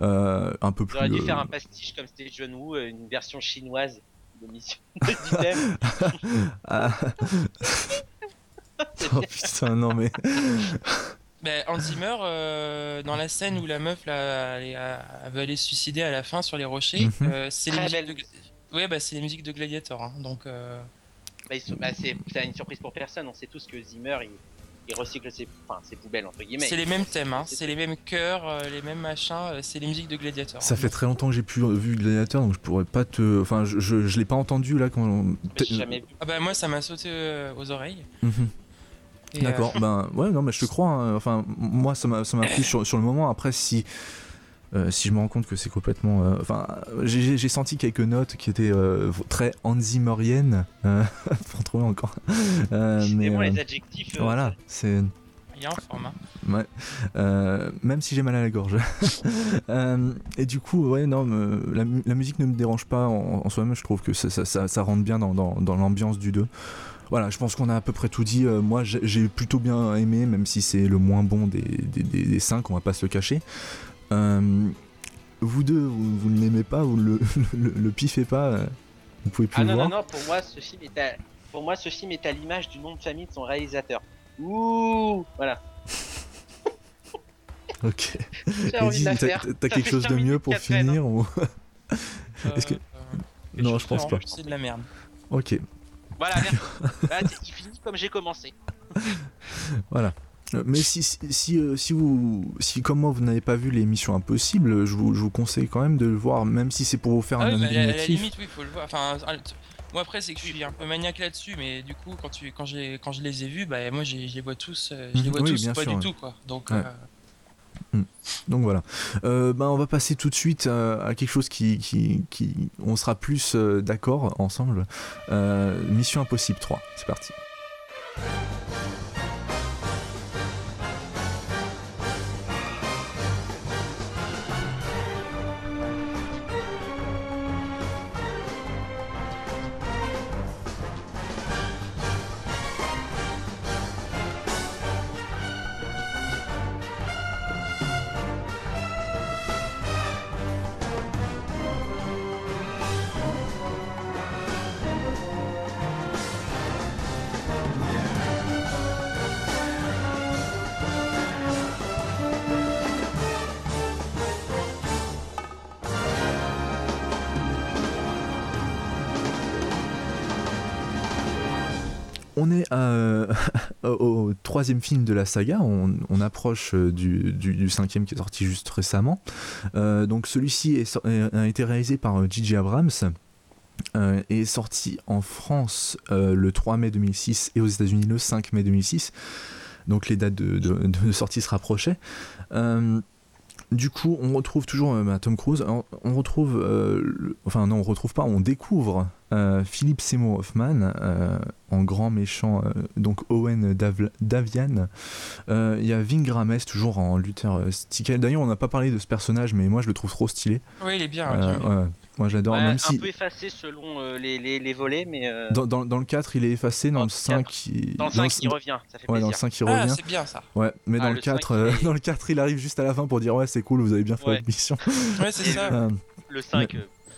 euh, un peu plus dû faire euh, un pastiche comme c'était John Woo une version chinoise de mission (laughs) du ah. (laughs) oh putain non mais ben, Hans Zimmer, dans la scène où la meuf là, elle, veut aller se suicider à la fin sur les rochers, mhm. c'est les, musiques de... ouais, bah, les musiques de Gladiator. Hein, donc, bah, bah, c'est une surprise pour personne. On sait tous que Zimmer, il, recycle ses, enfin, ses, poubelles entre guillemets. C'est les mêmes thèmes, hein. c'est les mêmes chœurs, euh, les mêmes machins, euh, c'est les musiques de Gladiator. Ça fait très longtemps que j'ai pu vu Gladiator, donc je pourrais pas te, enfin, je, je, l'ai pas entendu là quand. Jamais vu. Ah bah moi, ça m'a sauté euh, aux oreilles. Mhm. D'accord, ben ouais, non, mais je te crois. Hein. Enfin, moi, ça m'a plu sur, sur le moment. Après, si euh, si je me rends compte que c'est complètement. Euh, enfin, j'ai senti quelques notes qui étaient euh, très anzimoriennes. (laughs) pour trouver encore. mais les adjectifs. Voilà, c'est. Il y a un format. Ouais. même si j'ai mal à la gorge. (laughs) et du coup, ouais, non, la, la, musique ne me dérange pas en, soi-même. Je trouve que ça, ça, ça, rentre bien dans, dans, dans l'ambiance du 2 voilà, je pense qu'on a à peu près tout dit. moi, j'ai plutôt bien aimé, même si c'est le moins bon des, des, des, cinq, on va pas se le cacher. Euh, vous deux, vous, ne l'aimez pas, vous (laughs) le, le, le, piffez pas, euh, vous pouvez plus ah non, non, non, pour moi, ce film est à, pour moi, ce film est à l'image du nom de famille de son réalisateur. Ouh, voilà. (laughs) ok. t'as quelque chose de mieux pour finir ou... (laughs) Est-ce que... Euh, non, je pense pas. C'est de la merde. Ok. Voilà, merci. il finit comme j'ai commencé. voilà. Euh, mais si, si, euh, si, vous, si comme moi vous n'avez pas vu les Missions Impossibles, je vous, je vous conseille quand même de le voir, même si c'est pour vous faire ah un oui, à, la limite, oui, faut le voir. Enfin, moi après c'est que je suis un peu maniaque là-dessus, mais du coup quand tu quand j'ai quand je les ai vus, bah moi je les vois tous, euh, je les vois tous pas du tout quoi. Donc hmm. Donc voilà. bah, on va passer tout de suite à quelque chose qui, qui, qui on sera plus d'accord ensemble. Mission Impossible 3. C'est parti. On est (laughs) au troisième film de la saga, on, approche euh, du, cinquième qui est sorti juste récemment. Euh, donc celui-ci a été réalisé par. Euh, Abrams. et est sorti en France le 3 mai 2006 et aux États-Unis le 5 mai 2006. Donc les dates de, sortie se rapprochaient. Du coup, on retrouve toujours bah, Tom Cruise. On, retrouve, enfin non, on retrouve pas, on découvre euh, Philippe Seymour Hoffman euh, en grand méchant, euh, donc Owen Davian. Il y a Ving Rames toujours en Luther Stickle. D'ailleurs, on n'a pas parlé de ce personnage, mais moi je le trouve trop stylé. Oui, il est bien. Moi j'adore. même un peu effacé selon les, les, volets, mais. Dans, dans, dans, le 4, il est effacé. Dans, le 5, il... Dans le 5, il revient. Ça fait ouais, dans le 5, il ah, revient. c'est bien ça. Ouais, mais dans, ah, le 4, dans le 4, il arrive juste à la fin pour dire Ouais, c'est cool, vous avez bien fait votre mission. Ouais, c'est (laughs) ça. le 5,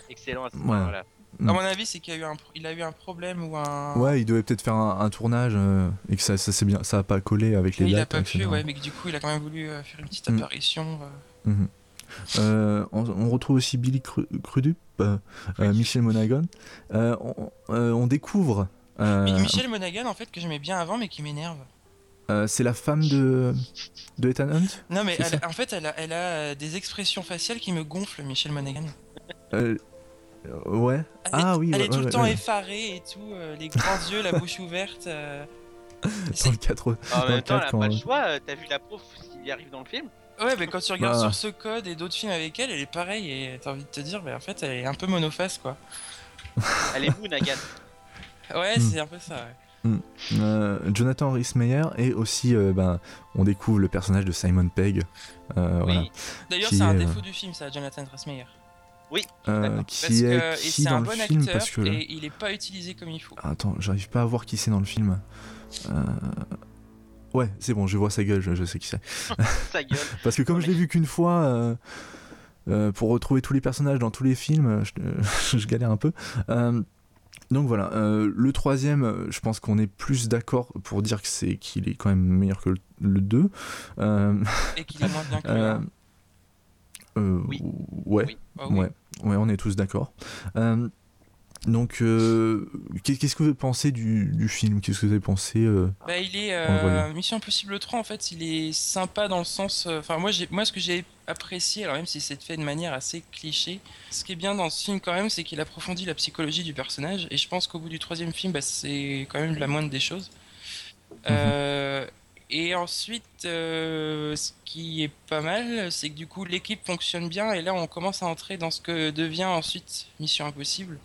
excellent à ce moment-là. À mon avis, c'est qu'il a, eu un, il a eu un problème ou un. Ouais, il devait peut-être faire un, tournage euh, et que ça, ça, bien, ça a pas collé avec les il dates. Il a pas pu, ouais, mais que du coup, il a quand même voulu euh, faire une petite mm. apparition. Euh. Mm-hmm. on, retrouve aussi Billy Crudup, Michel Monaghan. On, on, découvre Michel Monaghan, en fait, que j'aimais bien avant, mais qui m'énerve. c'est la femme de, de Ethan Hunt Non, mais en fait, elle a, elle a, des expressions faciales qui me gonflent, Michel Monaghan. Ouais. Elle ah est, oui. Elle est tout le temps effarée et tout, les grands yeux, la bouche ouverte. (laughs) Dans le 4 En même temps, elle a pas le choix. T'as vu la pauvre qui arrive dans le film Ouais, mais quand tu regardes bah. sur ce code et d'autres films avec elle, elle est pareille et t'as envie de te dire, mais en fait, elle est un peu monoface quoi. (laughs) elle est où, Nagan Ouais, hmm. c'est un peu ça, ouais. Hmm. Euh, Jonathan Rhys Meyer et aussi euh, ben, on découvre le personnage de Simon Pegg. Euh, oui. D'ailleurs, c'est un défaut du film, ça, Jonathan Rhys Meyer. Oui, qui est qui dans un le film acteur parce que et il est pas utilisé comme il faut. Attends, j'arrive pas à voir qui c'est dans le film. Ouais, c'est bon, je vois sa gueule, je, sais qui c'est. (laughs) sa gueule. (laughs) Parce que comme je l'ai vu qu'une fois, euh, euh, pour retrouver tous les personnages dans tous les films, je, (laughs) galère un peu. Euh, donc voilà, le troisième, je pense qu'on est plus d'accord pour dire que c'est qu'il est quand même meilleur que le, 2. Et qu'il est moins bien que le oui. Ouais, ah ouais, ouais, on est tous d'accord. Donc, euh, qu'est-ce que vous pensez du, du film? Qu'est-ce que vous avez pensé euh, bah, Il est euh, Mission Impossible 3, en fait, il est sympa dans le sens. Enfin, moi, moi, ce que j'ai apprécié, alors même si c'est fait de manière assez cliché, ce qui est bien dans ce film quand même, c'est qu'il approfondit la psychologie du personnage. Et je pense qu'au bout du troisième film, bah, c'est quand même la moindre des choses. Mhm. Et ensuite, ce qui est pas mal, c'est que du coup, l'équipe fonctionne bien. Et là, on commence à entrer dans ce que devient ensuite Mission Impossible.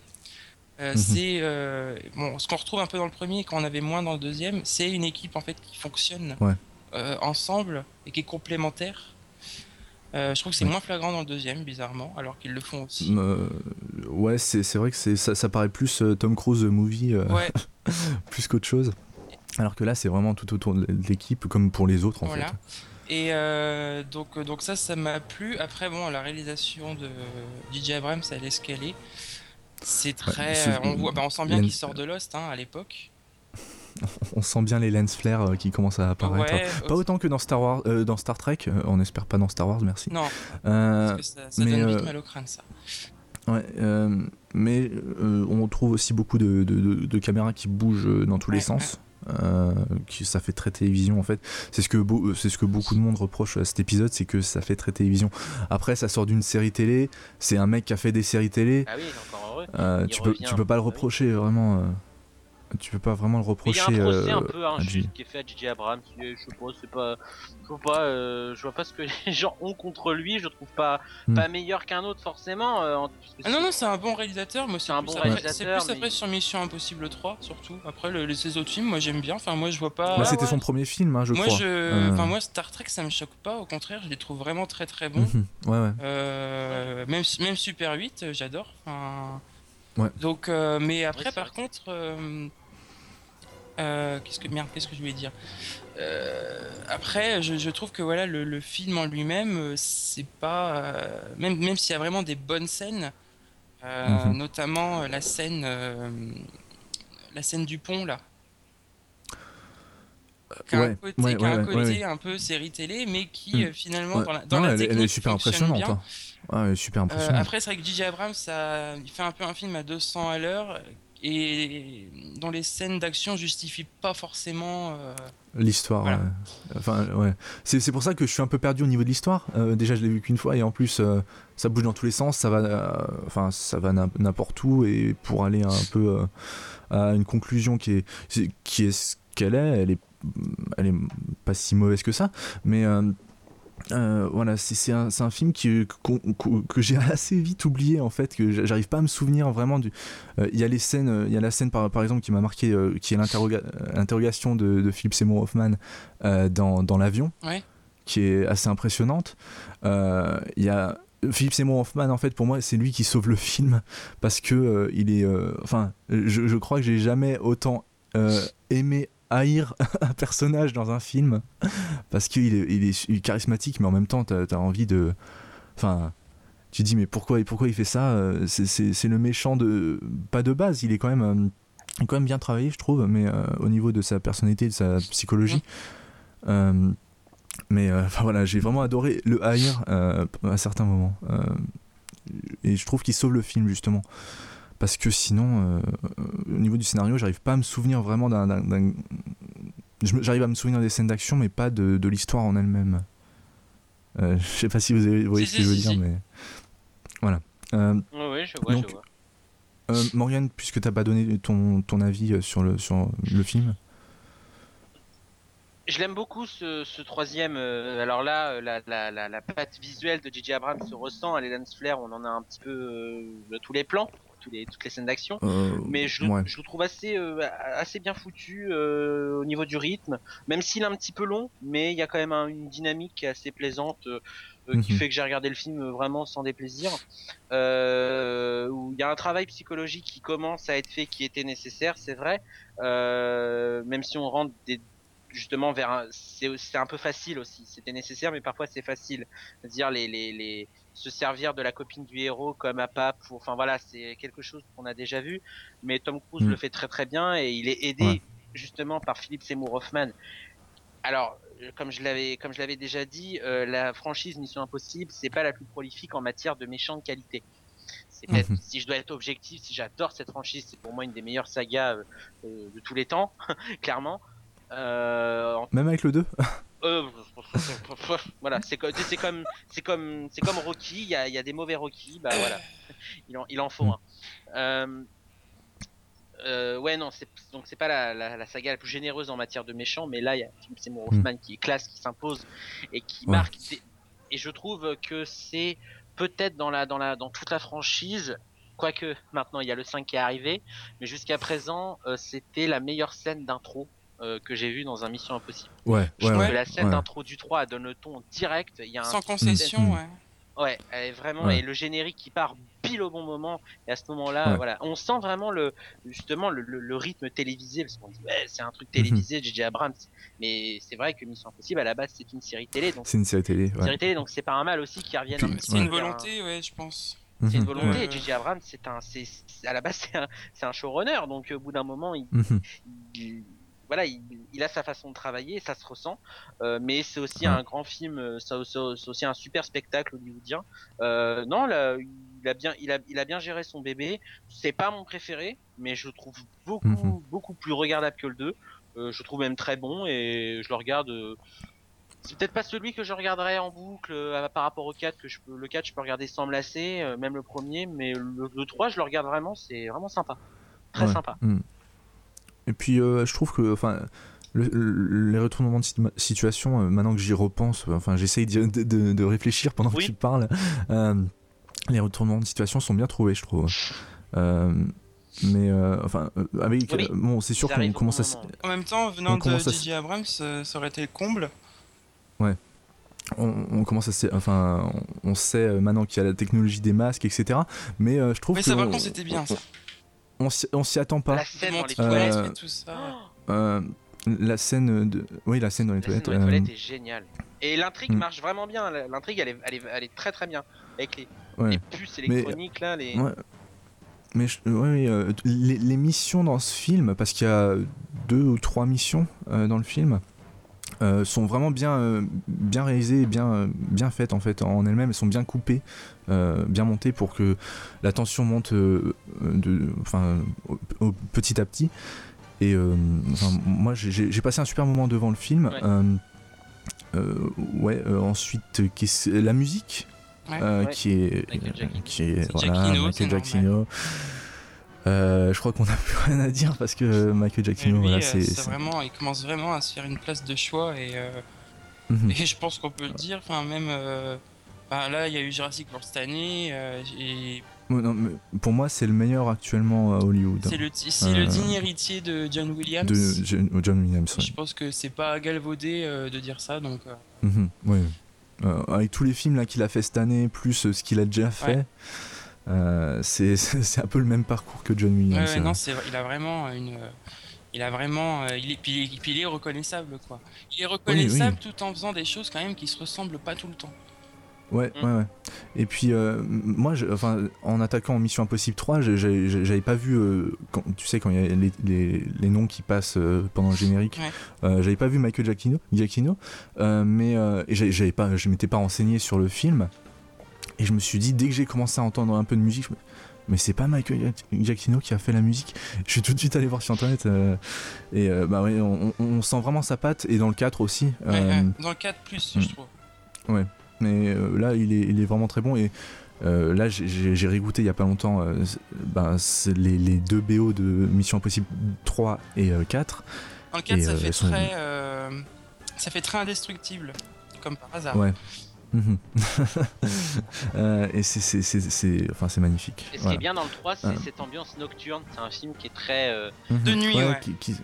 Euh, mhm. C'est euh, bon, ce qu'on retrouve un peu dans le premier et qu'on avait moins dans le deuxième, c'est une équipe en fait qui fonctionne euh, ensemble et qui est complémentaire. je trouve que c'est moins flagrant dans le deuxième, bizarrement, alors qu'ils le font aussi. ouais, c'est vrai que ça, ça paraît plus Tom Cruise movie, (laughs) plus qu'autre chose. Alors que là, c'est vraiment tout autour de l'équipe, comme pour les autres en fait. Et donc, donc ça, ça m'a plu. Après, bon, la réalisation de DJ Abrams, elle est est. C'est très. on, voit, bah, on sent bien qu'il sort de Lost hein, à l'époque. (laughs) on sent bien les lens flares euh, qui commencent à apparaître. pas autant que dans Star Wars, euh, dans Star Trek. Euh, on espère pas dans Star Wars, merci. Non. parce que ça, donne vite mal au crâne, ça. Ouais, mais on trouve aussi beaucoup de, de, de, caméras qui bougent dans tous les sens. Euh, qui, ça fait très télévision en fait. C'est ce, que c'est ce que beaucoup de monde reproche à cet épisode, c'est que ça fait très télévision. Après, ça sort d'une série télé, c'est un mec qui a fait des séries télé. Ah oui, encore heureux. Euh, tu, peux, tu peux pas le reprocher vraiment. Euh tu peux pas vraiment le reprocher. Il y a un procès un peu injuste qui est fait à J.J. Abrams. Je sais pas, c'est pas, je vois pas, euh, je vois pas ce que (laughs) les gens ont contre lui. Je trouve pas, hmm. pas meilleur qu'un autre forcément. Euh, ah non non, c'est un bon réalisateur. Moi, c'est un bon réalisateur. C'est plus après sur Mission Impossible 3 surtout. Après le, les autres films, moi j'aime bien. Enfin moi je vois pas. Moi, c'était son premier film, hein, je moi, crois. Je... Euh. Enfin moi Star Trek ça me choque pas. Au contraire, je les trouve vraiment très très bons. Mhm. ouais ouais. Euh, même même Super 8, j'adore. Enfin... Ouais. Donc, mais après, par contre, euh, qu'est-ce que merde, qu'est-ce que je voulais dire? Euh, Après, je, trouve que voilà, le, film en lui-même, euh, c'est pas même même s'il y a vraiment des bonnes scènes, mhm. notamment la scène la scène du pont là. Qui a un côté, un, peu série télé, mais qui mm. finalement dans la, dans la elle, est super impressionnante. Hein. elle est super impressionnante. après, c'est vrai que DJ Abrams, ça, il fait un peu un film à 200 à l'heure et dont les scènes d'action justifient pas forcément euh, l'histoire. Enfin, ouais. C'est pour ça que je suis un peu perdu au niveau de l'histoire. Euh, déjà, je l'ai vu qu'une fois et en plus, euh, ça bouge dans tous les sens, ça va, enfin, ça va n'importe où et pour aller un peu à une conclusion qui est qui est ce qu'elle est, elle est elle est pas si mauvaise que ça, mais euh, voilà, c'est un, un, film qui, que j'ai (laughs) assez vite oublié en fait, que j'arrive pas à me souvenir vraiment du. Euh, il y a les scènes, euh, il y a la scène par, par exemple qui m'a marqué, qui est l'interrogation de, de, Philip Seymour Hoffman dans, dans l'avion, qui est assez impressionnante. Il y a Philip Seymour Hoffman en fait pour moi c'est lui qui sauve le film parce que il est, enfin, je, je, crois que j'ai jamais autant aimé haïr (laughs) un personnage dans un film parce qu'il est, il est, charismatique, mais en même temps, t'as as envie de. Enfin, tu dis, mais pourquoi, pourquoi il fait ça euh, C'est le méchant de. Pas de base, il est quand même, euh, quand même bien travaillé, je trouve, mais euh, au niveau de sa personnalité, de sa psychologie. mais enfin voilà, j'ai vraiment adoré le haïr à certains moments. et je trouve qu'il sauve le film, justement parce que sinon, au niveau du scénario, j'arrive pas à me souvenir vraiment d'un. J'arrive à me souvenir des scènes d'action, mais pas de, de l'histoire en elle-même. (laughs) je sais pas si vous, voyez ce que je veux dire, mais voilà. oui, je vois, je vois. Euh, Morgane, puisque tu n'as pas donné ton, ton avis sur le, sur le film je l'aime beaucoup ce, troisième. Euh, alors là, euh, la, la, la, la, patte visuelle de J.J. Abrams se ressent. À Lens Flair, on en a un petit peu tous les plans, tous les, toutes les scènes d'action. mais je, je, le trouve assez, assez bien foutu au niveau du rythme. Même s'il est un petit peu long, mais il y a quand même une dynamique assez plaisante. Euh, qui mhm. fait que j'ai regardé le film vraiment sans déplaisir. Euh, où il y a un travail psychologique qui commence à être fait, qui était nécessaire, c'est vrai. Euh, même si on rentre des, justement vers c'est un peu facile aussi. C'était nécessaire, mais parfois c'est facile. C'est-à-dire les, les, les se servir de la copine du héros comme appât pour. Enfin voilà, c'est quelque chose qu'on a déjà vu. Mais Tom Cruise mhm. le fait très très bien et il est aidé justement par Philippe Seymour Hoffman. Alors, comme je l'avais comme je l'avais déjà dit, euh, la franchise Mission Impossible, c'est pas la plus prolifique en matière de méchante qualité. C'est peut-être, mhm. si je dois être objectif, si j'adore cette franchise, c'est pour moi une des meilleures sagas euh, euh, de tous les temps, (laughs) clairement. Même avec le 2 (laughs) (laughs) voilà, c'est comme, c'est comme, c'est comme, c'est comme Rocky. Il y a, y a, des mauvais Rocky, bah voilà, (coughs) il en, il en faut un. Euh, ouais, non, c'est, donc c'est pas la, la, saga la plus généreuse en matière de méchants, mais là, il y a Seymour hmm. Hoffman qui est classe, qui s'impose et qui marque. Et je trouve que c'est peut-être dans, la, dans, la, dans toute la franchise, quoique maintenant il y a le 5 qui est arrivé, mais jusqu'à présent, euh, c'était la meilleure scène d'intro euh, que j'ai vue dans un Mission Impossible. Ouais, je trouve que la scène d'intro du 3 donne le ton direct. Il y a Sans concession, ouais. Ouais, vraiment, et le générique qui part pile au bon moment, et à ce moment-là, voilà, on sent vraiment le, justement, le, le, rythme télévisé, parce qu'on dit, ouais, c'est un truc mhm. télévisé, JJ Abrams, mais c'est vrai que Mission Impossible, à la base, c'est une série télé, donc. C'est une série télé, ouais. série télé, donc c'est pas un mal aussi qui revienne. C'est une volonté, ouais, je pense. C'est une mhm. volonté, JJ Abrams, c'est un, c'est, à la base, c'est un, c'est un showrunner, donc au bout d'un moment, il, mhm. il voilà, il, a sa façon de travailler, ça se ressent. Euh, mais c'est aussi un grand film, euh, c'est aussi un super spectacle hollywoodien. Euh, non, là, il a bien, il a, il a bien géré son bébé. C'est pas mon préféré, mais je trouve beaucoup, mhm. beaucoup plus regardable que le 2. je trouve même très bon et je le regarde. c'est peut-être pas celui que je regarderais en boucle par rapport au 4 que je peux, le 4 je peux regarder sans me lasser, même le premier, mais le, 3 je le regarde vraiment, c'est vraiment sympa, très sympa. Mhm. Et puis euh, je trouve que, enfin, les retournements de situation, euh, maintenant que j'y repense, enfin, j'essaye de, de, réfléchir pendant que tu parles. Euh, les retournements de situation sont bien trouvés, je trouve. mais enfin, avec, bon, c'est sûr qu'on commence à. En même temps, venant de J.J. Abrams, ça aurait été le comble. Ouais. On, commence à enfin on sait maintenant qu'il y a la technologie des masques etc mais je trouve mais que ça va quand c'était bien ça on s'y attend pas. La scène dans les toilettes, euh, tout ça. Euh, la scène de. Oui, la scène dans les la toilettes. Scène dans les toilettes euh, est géniale. Et l'intrigue mm. marche vraiment bien. L'intrigue, elle est, elle, est, elle est, très très bien. Avec les, les puces électroniques là. Les... Ouais. Mais les, les, missions dans ce film, parce qu'il y a deux ou trois missions dans le film, euh, sont vraiment bien, euh, bien réalisées et bien, euh, bien faites en fait en elles-mêmes. Elles sont bien coupées, bien montées pour que la tension monte de, enfin, petit à petit. Et moi j'ai passé un super moment devant le film. Ouais. ensuite, la musique. qui est, qui est, voilà, Michael Giacchino. Euh, je crois qu'on n'a plus rien à dire parce que Michael Jackson, voilà, euh, c'est vraiment, il commence vraiment à se faire une place de choix et, euh, mhm. et je pense qu'on peut le dire. Enfin, même là, il y a eu Jurassic World cette année. et... non, mais pour moi, c'est le meilleur actuellement à Hollywood. C'est le, le, digne héritier de John Williams. De John, Williams. Je pense que c'est pas galvaudé de dire ça, donc. Mhm, avec tous les films là qu'il a fait cette année, plus ce qu'il a déjà fait. Euh, (laughs) c'est un peu le même parcours que John Williams. non, il a vraiment une. Il a vraiment, euh, il est, puis, il est reconnaissable quoi. Il est reconnaissable tout en faisant des choses quand même qui se ressemblent pas tout le temps. Ouais, mm. ouais, ouais. Et puis, euh, moi, enfin, en attaquant Mission Impossible 3, j'avais pas vu, quand, tu sais, quand il y a les, les, noms qui passent pendant le générique, j'avais pas vu Michael Giacchino, Giacchino mais j'avais pas, je m'étais pas renseigné sur le film. Et je me suis dit, dès que j'ai commencé à entendre un peu de musique, mais c'est pas Michael Giacchino qui a fait la musique. Je suis tout de suite allé voir sur internet et bah ouais, on, sent vraiment sa patte et dans le 4 aussi. dans le 4 plus, je trouve. Ouais, mais là il est, il est vraiment très bon et euh, là, j'ai régoûté il y a pas longtemps euh, ben, les, les, deux BO de Mission Impossible 3 et 4. Euh, Dans le 4, ça, fait très, ça fait très indestructible, comme par hasard. Ouais. Mhm. (laughs) euh, et c'est enfin, magnifique. Et ce qui est bien dans le 3, c'est cette ambiance nocturne. C'est un film qui est très. Euh... De nuit, ouais.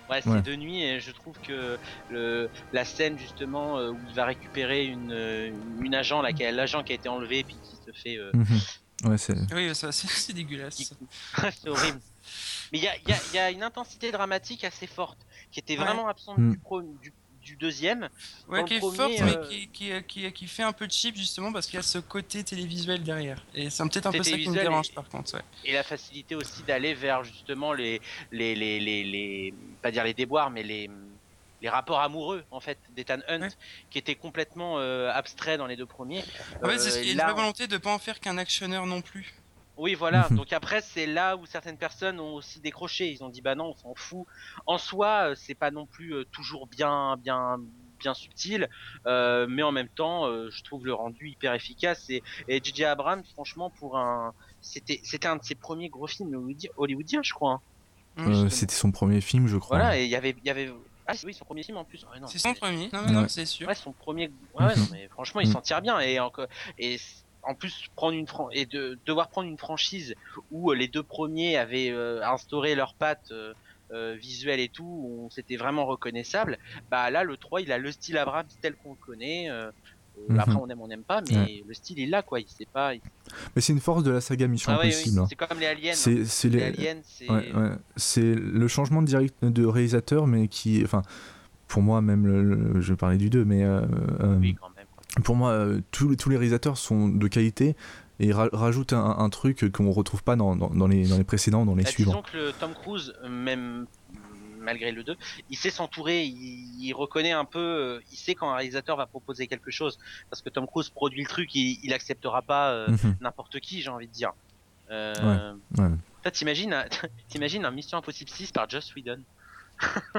ouais. c'est de nuit et je trouve que le, la scène justement où il va récupérer une, une agent, l'agent qui a été enlevé puis qui se fait. Euh... Ouais, c'est. Oui, (laughs) c'est dégueulasse. (laughs) c'est horrible. Mais il y a, y, a, y a, une intensité dramatique assez forte qui était vraiment absente du, mm. pro, du, du deuxième. Ouais, qui est forte, mais euh, qui, qui, qui, qui, fait un peu cheap justement parce qu'il y a ce côté télévisuel derrière. Et c'est peut-être un peu ça qui me dérange par contre. Ouais. Et la facilité aussi d'aller vers justement les, les, les, les, les, pas dire les déboires, mais les, les rapports amoureux en fait d'Ethan Hunt ouais. qui était complètement euh, abstrait dans les deux premiers. En fait, c'est euh, la volonté de pas en faire qu'un actionneur non plus. Oui, voilà. Donc après, c'est là où certaines personnes ont aussi décroché. Ils ont dit bah non, on s'en fout. En soi, euh, c'est pas non plus euh, toujours bien, bien, bien subtil, euh, mais en même temps, euh, je trouve le rendu hyper efficace. Et, et J.J. Abrams, franchement, pour un, c'était, c'était un de ses premiers gros films hollywoodiens, je crois. Hein. Euh, c'était son premier film, je crois. Voilà, et il y avait, il y avait. Ah oui, son premier film en plus. c'est son premier. Non, mais non, c'est sûr. Ouais, son premier. Ouais, ouais non, mais franchement, il s'en tire bien. Et encore, et en plus prendre une fran et de devoir prendre une franchise où euh, les deux premiers avaient euh, instauré leurs pattes euh, euh, visuelles et tout, où c'était vraiment reconnaissable, bah là le 3 il a le style Abrams tel qu'on le connaît. Mm -hmm. Après on aime on n'aime pas, mais ouais. le style il est là quoi. Il sait pas. Il... Mais c'est une force de la saga Mission ah, Impossible. Oui, oui. C'est comme les aliens. C'est hein. les... les... aliens. C'est ouais, ouais. le changement de, direct... de réalisateur, mais qui, enfin, pour moi même, le, je parlais du 2, mais oui, quand même pour moi, euh, tous, tous, les réalisateurs sont de qualité et ra rajoutent un, un truc qu'on retrouve pas dans, dans, dans, les, dans les précédents, dans les bah, suivants. Disons que le Tom Cruise, même malgré le 2, il sait s'entourer, il, il, reconnaît un peu, euh, il sait quand un réalisateur va proposer quelque chose, parce que Tom Cruise produit le truc, il, il acceptera pas euh, mm -hmm. n'importe qui, j'ai envie de dire. Euh, ouais, t'imagines, (laughs) t'imagines un Mission Impossible 6 par Joss Whedon (laughs)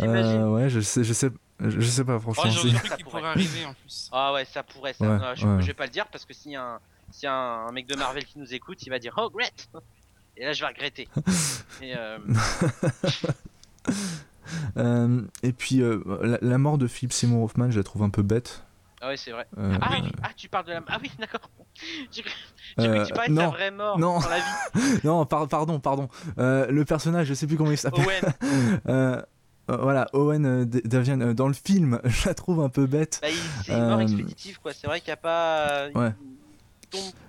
euh, ouais, je sais, je sais, je sais pas franchement. Oh, J'ai cru qu'il pourrait arriver en plus. Ah ouais, ça pourrait. Ça. Ouais, non, je, ouais. je, vais pas le dire parce que s'il y a un, y a un, mec de Marvel qui nous écoute, il va dire Oh great. (laughs) Et là, je vais regretter. (laughs) et, euh... (laughs) euh, et puis euh, la, la, mort de Philip Seymour Hoffman, je la trouve un peu bête. Ah oui, c'est vrai. Euh, ah, oui. ah, tu parles de la. Ah oui, d'accord. J'ai cru que tu parlais de sa vraie mort non. dans la vie. non, par pardon, pardon. le personnage, je sais plus comment il s'appelle. Owen. Euh, voilà, Owen euh, Davian euh, dans le film, (laughs) je la trouve un peu bête. Bah, c'est une mort expéditive, quoi. C'est vrai qu'il n'y a pas. Ouais.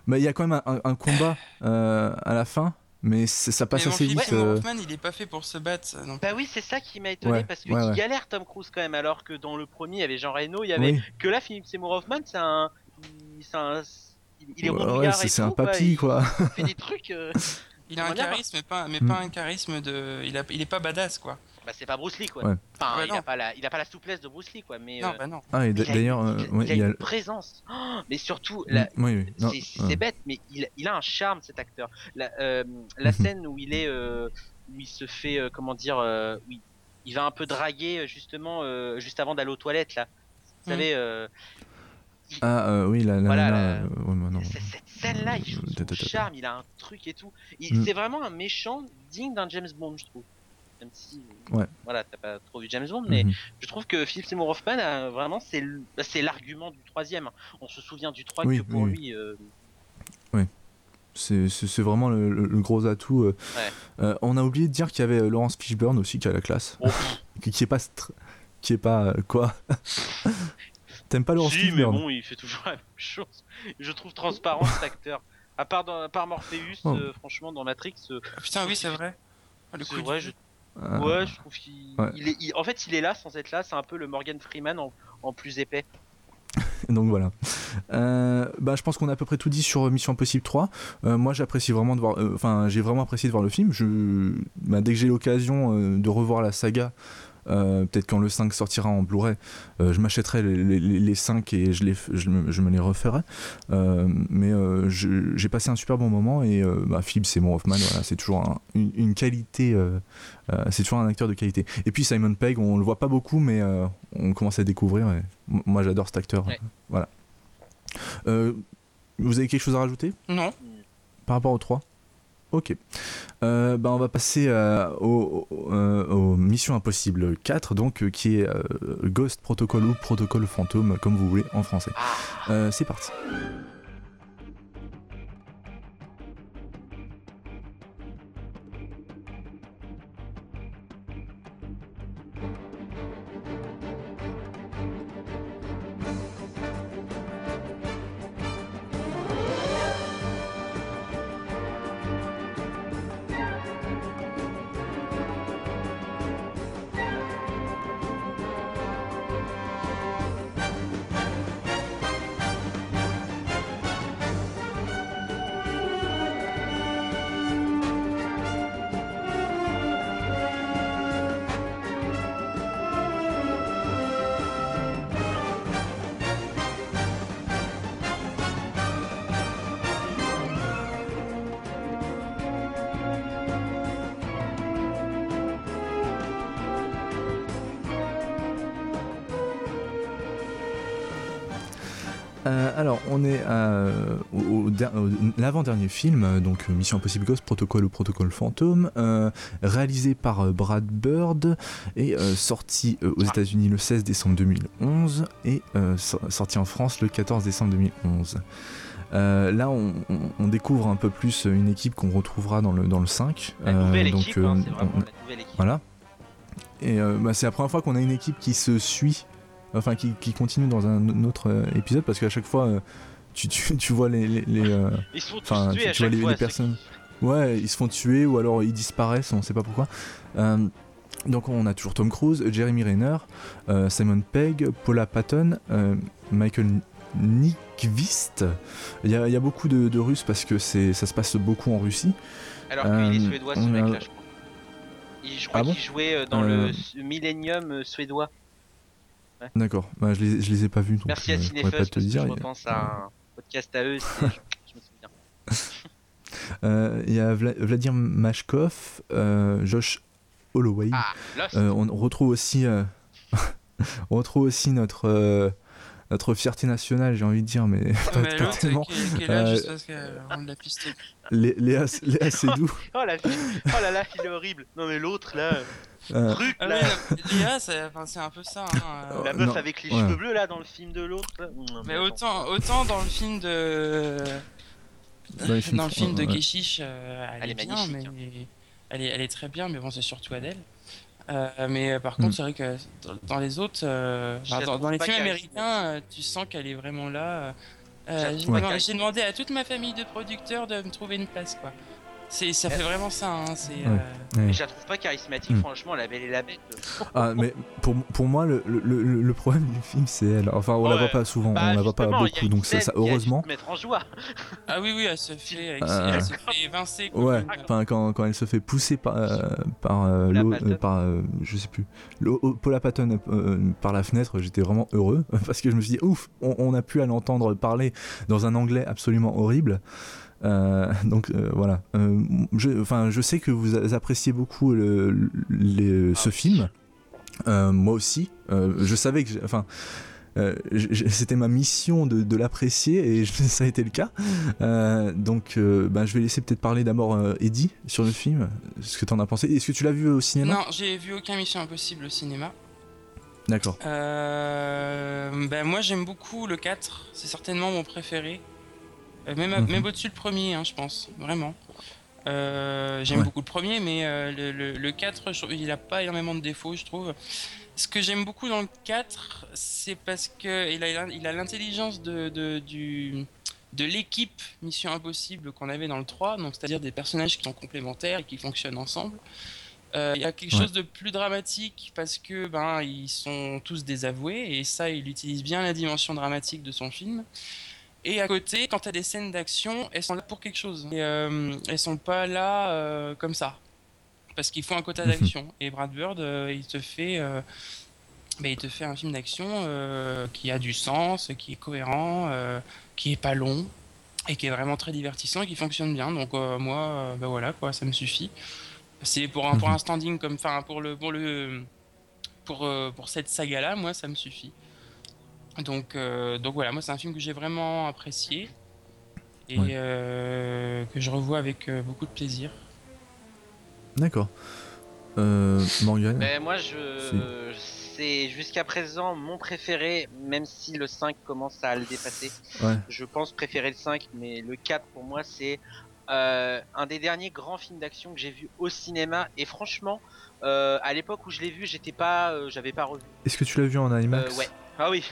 Mais il y a quand même un, un combat à la fin. Mais ça passe mais assez vite. Ouais, euh... Hoffman, il est pas fait pour se battre. Non. Bah oui, c'est ça qui m'a étonné ouais, parce qu'il ouais, galère Tom Cruise quand même, alors que dans le premier, il y avait Jean Reno, il y avait oui. que là, Philippe Seymour Hoffman, c'est un, c'est un, il est ouais, c'est un papy quoi. Il fait des (laughs) trucs. Euh... il a un charisme, mais pas, mais pas un charisme de, il a, il est pas badass quoi bah c'est pas Bruce Lee quoi. Ouais. Enfin, ouais, il, a pas la, il a pas la souplesse de Bruce Lee quoi. Mais non, euh, bah non. Ah, et d'ailleurs, il, euh, ouais, il, a, il a une présence. Oh, mais surtout, la... oui, oui. c'est bête, mais il, il, a un charme cet acteur. La, euh, la Mhm. scène où il est, euh, où il se fait, euh, comment dire, euh, oui, il va un peu draguer justement euh, juste avant d'aller aux toilettes là. Vous savez. euh, il... Ah euh, oui, la, la voilà, nana, la... non. Cette scène-là, il joue son charme, il a un truc et tout. Mm. C'est vraiment un méchant digne d'un James Bond, je trouve même si ouais. voilà t'as pas trop vu James Bond mais Mhm. je trouve que Philip Seymour Hoffman a, vraiment c'est l- bah, c'est l'argument du troisième on se souvient du 3 Oui, que pour oui, lui euh, C'est c'est- c'est vraiment le, le- le gros atout. euh. Ouais. Euh, on a oublié de dire qu'il y avait euh, Laurence Fishburne aussi qui a la classe. oh, (laughs) qui, qui est pas. str- Qui est pas. euh, quoi (laughs) T'aimes pas Laurence si, mais Fishburne? bon il fait toujours la même chose je trouve transparent cet acteur à part dans, à part Morpheus Oh. euh, franchement dans Matrix euh, Ah, putain, oui, c'est vrai. Ah, le c'est coup vrai du- je. Ouais je trouve qu'il Ouais. il est, il- en fait il est là sans être là c'est un peu le Morgan Freeman en, en plus épais (laughs) Donc voilà. Euh, bah, je pense qu'on a à peu près tout dit sur Mission Impossible 3. Euh, moi, j'apprécie vraiment de voir. euh, Enfin, j'ai vraiment apprécié de voir le film. Je, bah, dès que j'ai l'occasion euh, de revoir la saga, Euh, peut-être quand le 5 sortira en Blu-ray, je m'achèterai les, les, 5 et je, les, je, me, les referai. mais j'ai passé un super bon moment et bah, Philippe Seymour Hoffman, voilà, c'est toujours une, qualité, c'est toujours un acteur de qualité. Et puis Simon Pegg, on le voit pas beaucoup, mais on commence à découvrir. moi j'adore cet acteur. Voilà. vous avez quelque chose à rajouter? Non. Par rapport aux 3 Ok. Euh, bah on va passer euh, aux, euh, Missions Impossibles 4, donc, qui est Ghost Protocol ou Protocole Fantôme, comme vous voulez en français. Ah. C'est parti. Alors, on est au, l'avant-dernier film, donc Mission Impossible Ghost, Protocole ou Protocole Fantôme, euh, réalisé par euh, Brad Bird et euh, sorti aux États-Unis le 16 décembre 2011 et sorti en France le 14 décembre 2011. là, on, découvre un peu plus une équipe qu'on retrouvera dans le, dans le 5. La nouvelle donc, équipe, hein, c'est vraiment la nouvelle équipe. Voilà. Et bah, c'est la première fois qu'on a une équipe qui se suit enfin qui, continue dans un autre euh, épisode parce qu'à chaque fois euh, tu, tu, vois les, les, euh, ils se font tuer tu, à chaque vois les, personnes ouais ils se font tuer ou alors ils disparaissent on sait pas pourquoi donc on a toujours Tom Cruise, Jeremy Renner, Simon Pegg, Paula Patton, Michael Nyqvist. Il y, a, beaucoup de, Russes parce que ça se passe beaucoup en Russie. Alors qu'il est suédois ce mec-là, je crois. je crois ah qu'il jouait dans le Millennium suédois. D'accord, bah, je, les, je les ai pas vus. Donc Merci à Cinefuss, pas te dire. je repense à un podcast à eux, (laughs) je, me souviens. Euh, il y a Vladimir Mashkov, euh, Josh Holloway. Ah, euh, on retrouve aussi, (laughs) on retrouve aussi notre notre fierté nationale, j'ai envie de dire, mais pas, mais pas euh, l'a pisté. Léa, Léa Seydoux. (laughs) oh, la fille. oh là là, il est horrible. Non mais l'autre là. Euh... Truc, ah, là. Léa, c'est un peu ça. Hein. La meuf avec les cheveux bleus là dans le film de l'autre. Mais autant, autant dans le film de. Dans, dans le film de Keshish, euh, elle, elle, est, bien, mais... Hein. elle, est, elle est très bien, mais bon, c'est surtout Adèle. Euh, mais euh, par contre, hmm. c'est vrai que dans, les autres, euh, dans, les films américains, tu sens qu'elle est vraiment là. J'ai demandé à toute ma famille de producteurs de me trouver une place, quoi ça fait vraiment ça. Hein, euh, Mais je la trouve pas charismatique, hmm. franchement, la belle et la bête. ah, mais pour, pour moi, le, le, le, problème du film, c'est elle. Enfin, on la voit pas souvent, bah, on la voit pas beaucoup, donc ça, heureusement. mettre en joie. (laughs) ah oui, oui, elle se fait, elle se fait évincer. Ouais, enfin, quand, quand elle se fait pousser par, euh, par, euh, par je sais plus, Paula Patton par la fenêtre, j'étais vraiment heureux (laughs) parce que je me suis dit, ouf, on, on a pu à l'entendre parler dans un anglais absolument horrible. Euh, (laughs) donc euh, voilà. Euh, je, enfin, je sais que vous appréciez beaucoup le, ce film. moi aussi. je savais que, enfin. c'était ma mission de, l'apprécier et (laughs) ça a été le cas. donc, ben, je vais laisser peut-être parler d'abord Eddie sur le film. Ce que tu en as pensé? Est-ce que tu l'as vu au cinéma? Non, j'ai vu aucun Mission Impossible au cinéma. D'accord. ben, moi, j'aime beaucoup le 4. C'est certainement mon préféré. Euh, même, mhm. même au-dessus le premier, hein, je pense, vraiment. Euh, j'aime beaucoup le premier, mais euh, le, le, 4, il a pas énormément de défauts, je trouve. Ce que j'aime beaucoup dans le 4, c'est parce que il a, il a l'intelligence de, de, du, de l'équipe Mission Impossible qu'on avait dans le 3, donc c'est-à-dire des personnages qui sont complémentaires et qui fonctionnent ensemble. il y a quelque chose de plus dramatique parce que ben ils sont tous désavoués et ça il utilise bien la dimension dramatique de son film. Et à côté, quand tu as des scènes d'action, elles sont là pour quelque chose. Et, euh, elles sont pas là euh, comme ça. parce qu'il faut un quota d'action. et Brad Bird, il te fait bah, il te fait un film d'action euh, qui a du sens, qui est cohérent, euh, qui est pas long et qui est vraiment très divertissant et qui fonctionne bien. Donc euh, moi, bah voilà quoi, ça me suffit. C'est pour un, pour un mhm. standing comme, enfin pour le pour le pour pour cette saga là, moi ça me suffit. Donc donc voilà, moi c'est un film que j'ai vraiment apprécié et que je revois avec beaucoup de plaisir. D'accord. Morgan. Mais moi je c'est jusqu'à présent mon préféré, même si le 5 commence à le dépasser. Je pense préférer le 5, mais le 4 pour moi c'est euh, un des derniers grands films d'action que j'ai vu au cinéma. Et franchement, euh, à l'époque où je l'ai vu, j'étais pas, euh, j'avais pas revu. Est-ce que tu l'as vu en IMAX? Ouais. Ah oui.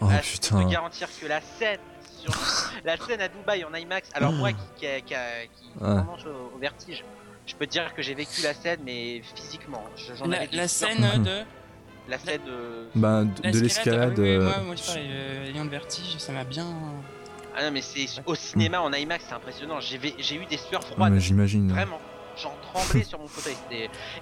Oh, ah, je peux garantir que la scène (laughs) la scène à Dubaï en IMAX. Alors moi qui, qui, qui, au, vertige, je peux te dire que j'ai vécu la scène, mais physiquement. la, la scène de (laughs) la scène de, bah, de, l'escalade. Moi, moi, je parlais euh, de vertige, ça m'a bien. Ah non, mais c'est au cinéma en IMAX, c'est impressionnant. J'ai eu des sueurs froides. J'imagine. Vraiment. J'en tremblais sur mon fauteuil.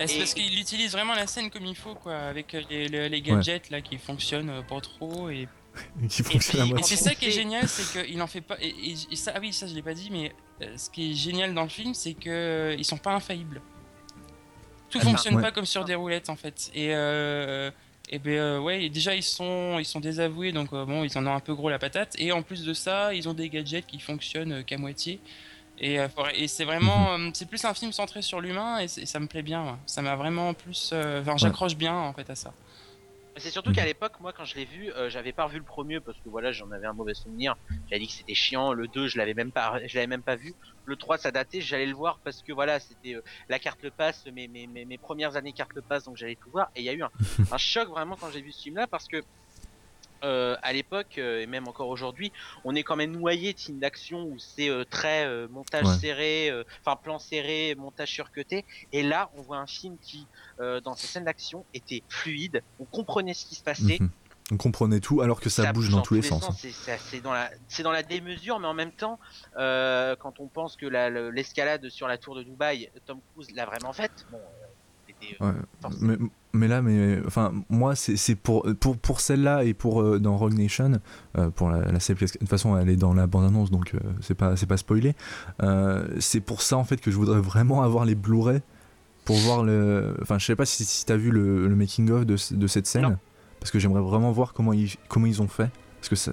C'est parce qu'il utilise vraiment la scène comme il faut, quoi, avec les, les, gadgets là qui fonctionnent euh, pas trop et. (laughs) qui fonctionnent Et c'est ça qui est génial, c'est qu'il en fait pas. Et, ça, ah oui, ça je l'ai pas dit, mais euh, ce qui est génial dans le film, c'est que ils sont pas infaillibles. Tout fonctionne pas comme sur des roulettes en fait. Et, euh, et ben euh, ouais, déjà ils sont ils sont désavoués donc euh, bon ils en ont un peu gros la patate. Et en plus de ça, ils ont des gadgets qui fonctionnent qu'à moitié. Et, et c'est vraiment mhm. c'est plus un film centré sur l'humain et, ça me plaît bien. Ça m'a vraiment plus enfin j'accroche bien en fait à ça. C'est surtout qu'à l'époque, moi, quand je l'ai vu, euh, j'avais pas revu le premier parce que voilà, j'en avais un mauvais souvenir. J'avais dit que c'était chiant. Le 2, je l'avais même pas, je l'avais même pas vu. Le 3, ça datait. J'allais le voir parce que voilà, c'était euh, la carte le passe, mes, mes, mes, premières années carte le passe, donc j'allais tout voir. Et il y a eu un, (laughs) un choc vraiment quand j'ai vu ce film-là parce que euh, à l'époque euh, et même encore aujourd'hui, on est quand même noyé de films d'action où c'est euh, très montage serré, enfin plan serré, montage surcuté. Et là, on voit un film qui, dans ses scènes d'action, était fluide. On comprenait ce qui se passait. Mhm. On comprenait tout alors que ça, bouge, dans, tous les, sens. C'est dans la, c'est dans la démesure, mais en même temps, quand on pense que l'escalade sur la tour de Dubaï, Tom Cruise l'a vraiment faite. Bon, mais, mais, là, mais enfin, moi, c'est pour, pour, pour celle-là et pour euh, dans Rogue Nation, euh, pour la, la de toute façon, elle est dans la bande-annonce, donc euh, c'est pas, c'est pas spoilé. c'est pour ça en fait que je voudrais vraiment avoir les Blu-ray pour voir le. Enfin, je sais pas si, si t'as vu le, le making of de, de cette scène, parce que j'aimerais vraiment voir comment ils, comment ils ont fait. Parce que ça,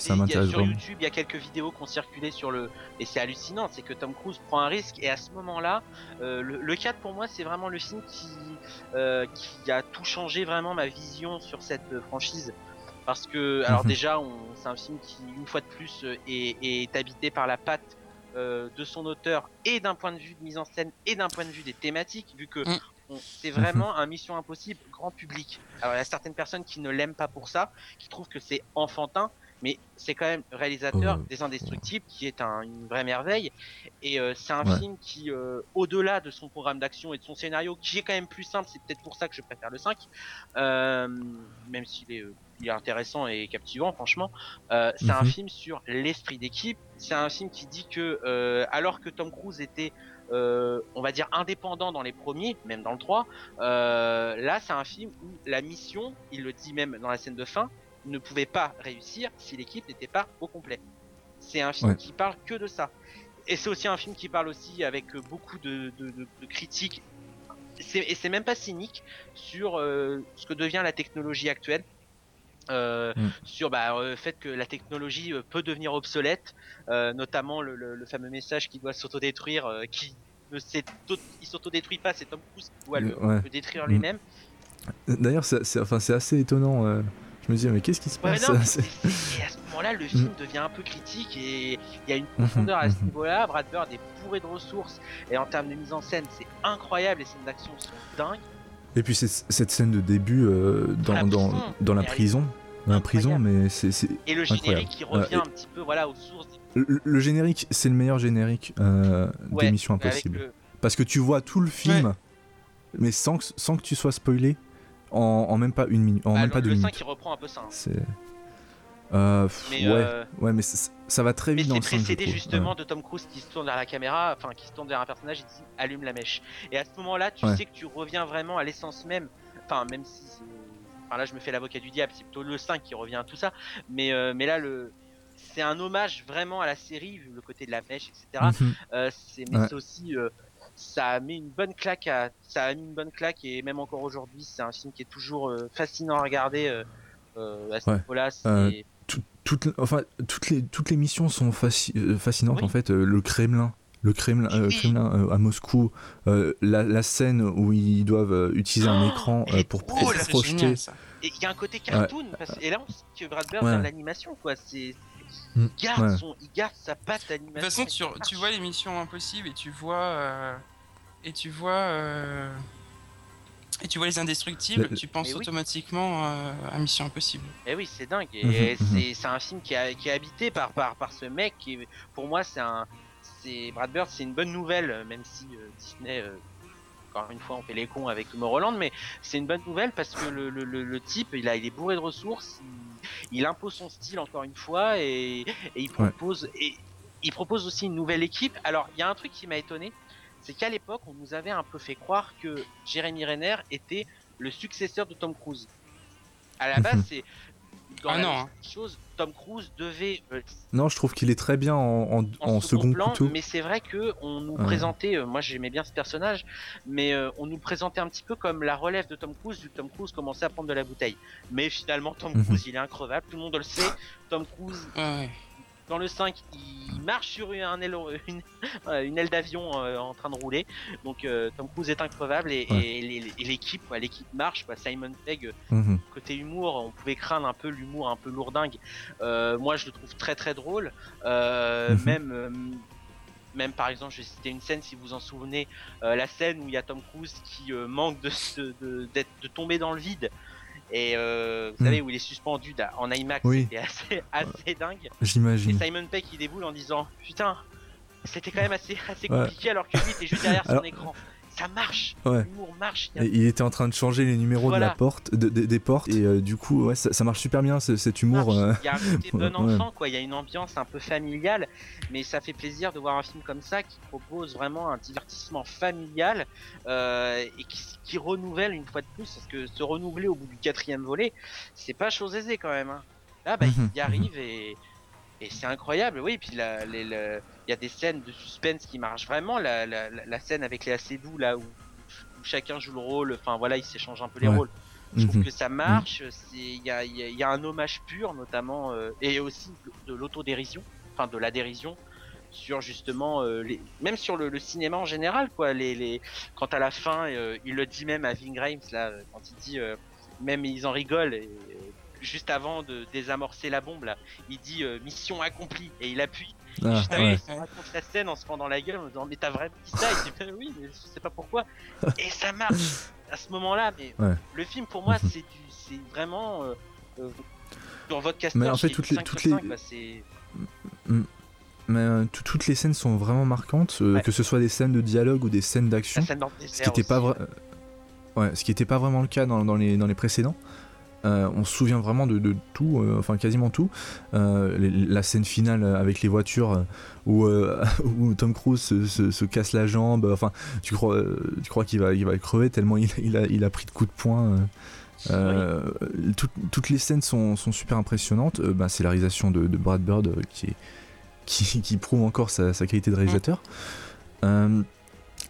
ça, m'intéresse Sur YouTube, il y a quelques vidéos qui ont circulé sur le. Et c'est hallucinant, c'est que Tom Cruise prend un risque. Et à ce moment-là, euh, le, 4 pour moi, c'est vraiment le film qui, euh, qui a tout changé vraiment ma vision sur cette franchise. Parce que, alors mhm. déjà, c'est un film qui, une fois de plus, est, est habité par la patte euh, de son auteur et d'un point de vue de mise en scène et d'un point de vue des thématiques, vu que mm c'est vraiment un Mission Impossible grand public. Alors il y a certaines personnes qui ne l'aiment pas pour ça, qui trouvent que c'est enfantin, mais c'est quand même réalisateur oh. des Indestructibles qui est une vraie merveille et euh, c'est un film qui euh, au-delà de son programme d'action et de son scénario qui est quand même plus simple c'est peut-être pour ça que je préfère le 5 euh, même s'il est, est, intéressant et captivant franchement c'est un mhm. film sur l'esprit d'équipe c'est un film qui dit que alors que Tom Cruise était euh, on va dire indépendant dans les premiers, même dans le 3. Euh, là, c'est un film où la mission, il le dit même dans la scène de fin, ne pouvait pas réussir si l'équipe n'était pas au complet. C'est un film qui parle que de ça. Et c'est aussi un film qui parle aussi avec beaucoup de, critiques. Et c'est même pas cynique sur euh, ce que devient la technologie actuelle. Mm. sur bah, le fait que la technologie peut devenir obsolète, notamment le, fameux message qui doit s'autodétruire, qui ne s'autodétruit pas, c'est Tom Cruise qui doit le, détruire mm. lui-même. D'ailleurs, c'est enfin, assez étonnant. je me dis, mais qu'est-ce qui se passe? (laughs) Et à ce moment-là, le film mm. devient un peu critique et il y a une profondeur à ce mm-hmm. niveau-là. Brad Bird est bourré de ressources et en termes de mise en scène, c'est incroyable. Les scènes d'action sont dingues. Et puis cette scène de début dans, dans, dans, la prison, dans la prison, mais c'est et le générique qui revient un petit peu voilà aux sources. Le, générique, c'est le meilleur générique euh, d'émission impossible, parce que tu vois tout le film, mais sans que, sans que tu sois spoilé en, même pas une minute, en bah, même pas deux minutes. qui reprend un peu ça. Hein. Euh, mais, ouais, euh, ouais, mais ça va très vite mais c'est précédé justement de Tom Cruise qui se tourne vers la caméra, enfin qui se tourne vers un personnage et dit allume la mèche. Et à ce moment-là, tu sais que tu reviens vraiment à l'essence même. Enfin, même si, enfin là, je me fais l'avocat du diable, c'est plutôt le 5 qui revient à tout ça. Mais euh, mais là, le c'est un hommage vraiment à la série, vu le côté de la mèche, etc. Mhm. c'est mais c'est aussi ça a mis une bonne claque à, ça a mis une bonne claque et même encore aujourd'hui c'est un film qui est toujours fascinant à regarder à ce niveau-là toutes, enfin, toutes, les, toutes les missions sont euh, fascinantes en fait. Euh, le Kremlin, le Kremlin, euh, Kremlin à Moscou, la, scène où ils doivent utiliser un oh, écran pour, projeter. et il y a un côté cartoon, et là on sait que Brad Bird ouais. l'animation quoi. C'est mm, il garde, son, il garde sa patte d'animation. De toute façon, tu, tu vois l'émission Impossible et tu vois et tu vois et tu vois les indestructibles, tu penses automatiquement à Mission Impossible. Et eh oui, c'est dingue. Et mhm, mhm. c'est un film qui, a, qui est habité par, par, par ce mec. Qui, pour moi, c'est un. Brad Bird, c'est une bonne nouvelle, même si euh, Disney. Euh, encore une fois, on fait les cons avec Tomorrowland, mais c'est une bonne nouvelle parce que le, le, le, type, il, a, il est bourré de ressources, il, impose son style encore une fois et, et il propose et il propose aussi une nouvelle équipe. Alors, il y a un truc qui m'a étonné, c'est qu'à l'époque, on nous avait un peu fait croire que Jeremy Renner était le successeur de Tom Cruise. À la base, (laughs) c'est ah non. Hein. chose, Tom Cruise devait. Euh, non, je trouve qu'il est très bien en, second, plan, couteau. Mais c'est vrai que on nous présentait, euh, moi j'aimais bien ce personnage, mais euh, on nous présentait un petit peu comme la relève de Tom Cruise, vu que Tom Cruise commençait à prendre de la bouteille. Mais finalement, Tom mhm. Cruise, il est increvable, tout le monde le sait. Tom Cruise, dans le 5, il marche sur une aile, (laughs) une, aile d'avion euh, en train de rouler. Donc euh, Tom Cruise est increvable et, l'équipe, l'équipe marche. Simon Pegg, mhm. côté humour, on pouvait craindre un peu l'humour un peu lourdingue. Euh, moi, je le trouve très très drôle. Mhm. Même même par exemple, je vais citer une scène si vous en souvenez, la scène où il y a Tom Cruise qui manque de, de, de, tomber dans le vide et euh, vous savez, hmm. où il est suspendu en IMAX, c'était assez, (laughs) assez dingue. J'imagine. Et Simon Peck, il déboule en disant Putain, c'était quand même assez, assez compliqué alors que lui était juste derrière son écran ça marche. L'humour marche. Il était en train de changer les numéros de la porte, des portes, et euh, du coup, ouais, ça, marche super bien cet humour. Euh. Il y a un côté (laughs) bon enfant, quoi. Il y a une ambiance un peu familiale, mais ça fait plaisir de voir un film comme ça qui propose vraiment un divertissement familial euh, et qui, renouvelle une fois de plus, parce que se renouveler au bout du quatrième volet, c'est pas chose aisée quand même. Hein. Là, bah, il y arrive et et c'est incroyable, oui. Puis il y a des scènes de suspense qui marchent vraiment. La, la, scène avec les assez doux, là où, chacun joue le rôle, enfin voilà, ils s'échangent un peu les rôles. Je trouve mhm. que ça marche. Il y a, y a, un hommage pur, notamment, euh, et aussi de, l'autodérision, enfin de la dérision sur justement euh, les... même sur le, cinéma en général quoi les, les... quand à la fin euh, il le dit même à Ving Rhames là quand il dit même ils en rigolent et, juste avant de désamorcer la bombe là, il dit euh, mission accomplie et il appuie. Ah, juste il raconte la scène en se pendant la gueule en disant mais t'as vraiment dit ça? Il dit ben oui mais je sais pas pourquoi. (laughs) et ça marche à ce moment-là. Mais le film pour moi c'est c'est vraiment euh, euh, dans votre casting. Mais en fait toutes les toutes les bah, mais toutes les scènes sont vraiment marquantes, que ce soit des scènes de dialogue ou des scènes d'action. Ce qui n'était pas vrai. Ouais, ce qui n'était pas vraiment le cas dans, dans, les, dans les précédents. Euh, on se souvient vraiment de, tout, euh, enfin quasiment tout. Euh, la scène finale avec les voitures (laughs) où, Tom Cruise se, casse la jambe, enfin tu crois, tu crois qu'il va, il va crever tellement il, a, il a pris de coups de poing. toutes les scènes sont, super impressionnantes. Bah, c'est la réalisation de, Brad Bird qui, qui, prouve encore sa, qualité de réalisateur.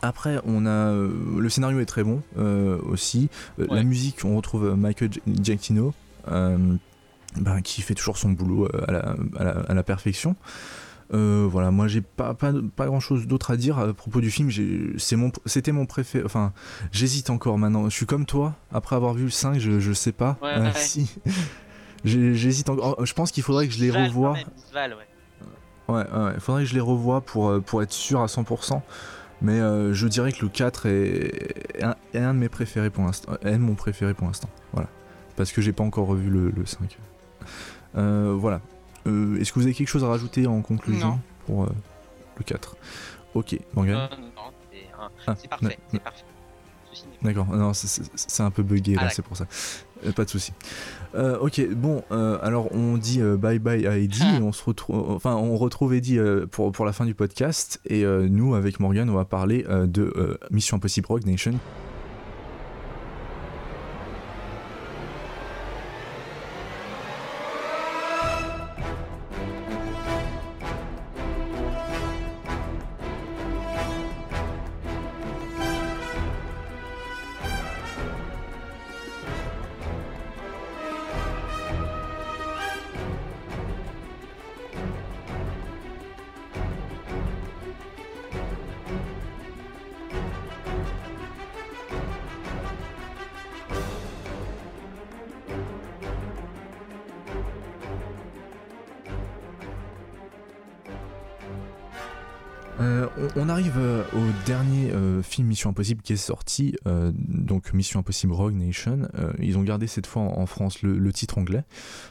Après, on a euh, le scénario est très bon euh, aussi. Euh, la musique, on retrouve Michael Giacchino, bah, qui fait toujours son boulot à la, perfection. voilà, moi j'ai pas, pas, pas, grand chose d'autre à dire à propos du film. C'était mon, préféré. Enfin, j'hésite encore maintenant. Je suis comme toi, après avoir vu le 5, je, je sais pas. (laughs) si. J'hésite encore. Oh, je pense qu'il faudrait que je les revoie. Ouais, ouais, il faudrait que je les revoie pour, pour être sûr à 100%. Mais euh, je dirais que le 4 est, un, de mes préférés pour l'instant. Est mon préféré pour l'instant. Voilà. Parce que j'ai pas encore revu le, 5. Euh, voilà. Euh, est-ce que vous avez quelque chose à rajouter en conclusion pour le 4 Ok, Morgan. Non, non, c'est ah, parfait. C'est parfait. D'accord, non, c'est un peu bugué là, ah, c'est pour ça. Euh, pas de souci. Euh, ok, bon, euh, alors on dit bye bye à Eddie ah. et on se retrouve, enfin on retrouve Eddie pour, pour la fin du podcast et nous avec Morgan on va parler de Mission Impossible Rogue Nation. Mission Impossible qui est sorti, euh, donc Mission Impossible Rogue Nation. ils ont gardé cette fois en, France le, titre anglais,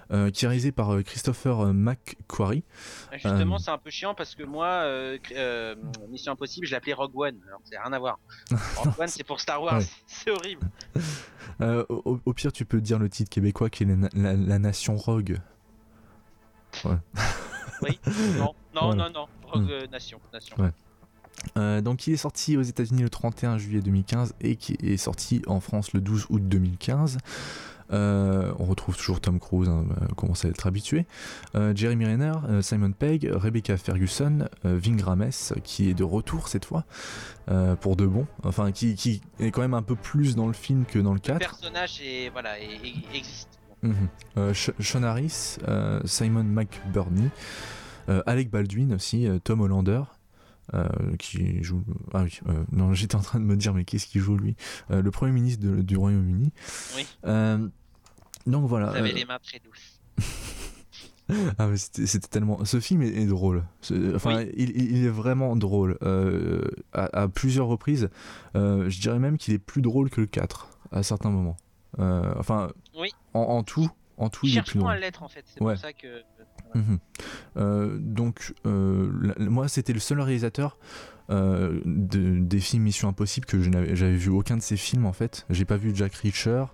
qui est réalisé par Christopher McQuarrie. Justement, c'est un peu chiant parce que moi, Mission Impossible, je l'appelais Rogue One. Alors, c'est rien à voir. (laughs) Rogue One, c'est pour Star Wars. C'est horrible. (laughs) Au, pire, tu peux dire le titre québécois qui est la, Nation Rogue. oui, non, non, (laughs) non, non, Rogue. Nation. nation. Euh, donc il est sorti aux États-Unis le 31 juillet 2015 et qui est sorti en France le 12 août 2015. Euh, on retrouve toujours Tom Cruise, hein, euh, commence à être habitué. Jeremy Renner, Simon Pegg, Rebecca Ferguson, Ving Rames, qui est de retour cette fois, pour de bon. Enfin, qui, est quand même un peu plus dans le film que dans le 4. Le personnage est, voilà, existe. Mhm. Sean Harris, Simon McBurney, Alec Baldwin aussi, Tom Hollander, euh, qui joue. Ah oui, euh, non, (laughs) j'étais en train de me dire, mais qu'est-ce qu'il joue lui? Euh, Le Premier ministre du Royaume-Uni. Oui. donc voilà. Vous avez les mains très douces. (laughs) ah, c'était tellement. Ce film est, drôle. Enfin, il, est vraiment drôle. À, plusieurs reprises. je dirais même qu'il est plus drôle que le 4 à certains moments. enfin, oui. en, tout, en tout, il est plus drôle. à l'être en fait. C'est pour ça que Mhm. Euh, donc, euh, moi, c'était le seul réalisateur euh, des films Mission Impossible que je j'avais vu aucun de ses films en fait. J'ai pas vu Jack Reacher.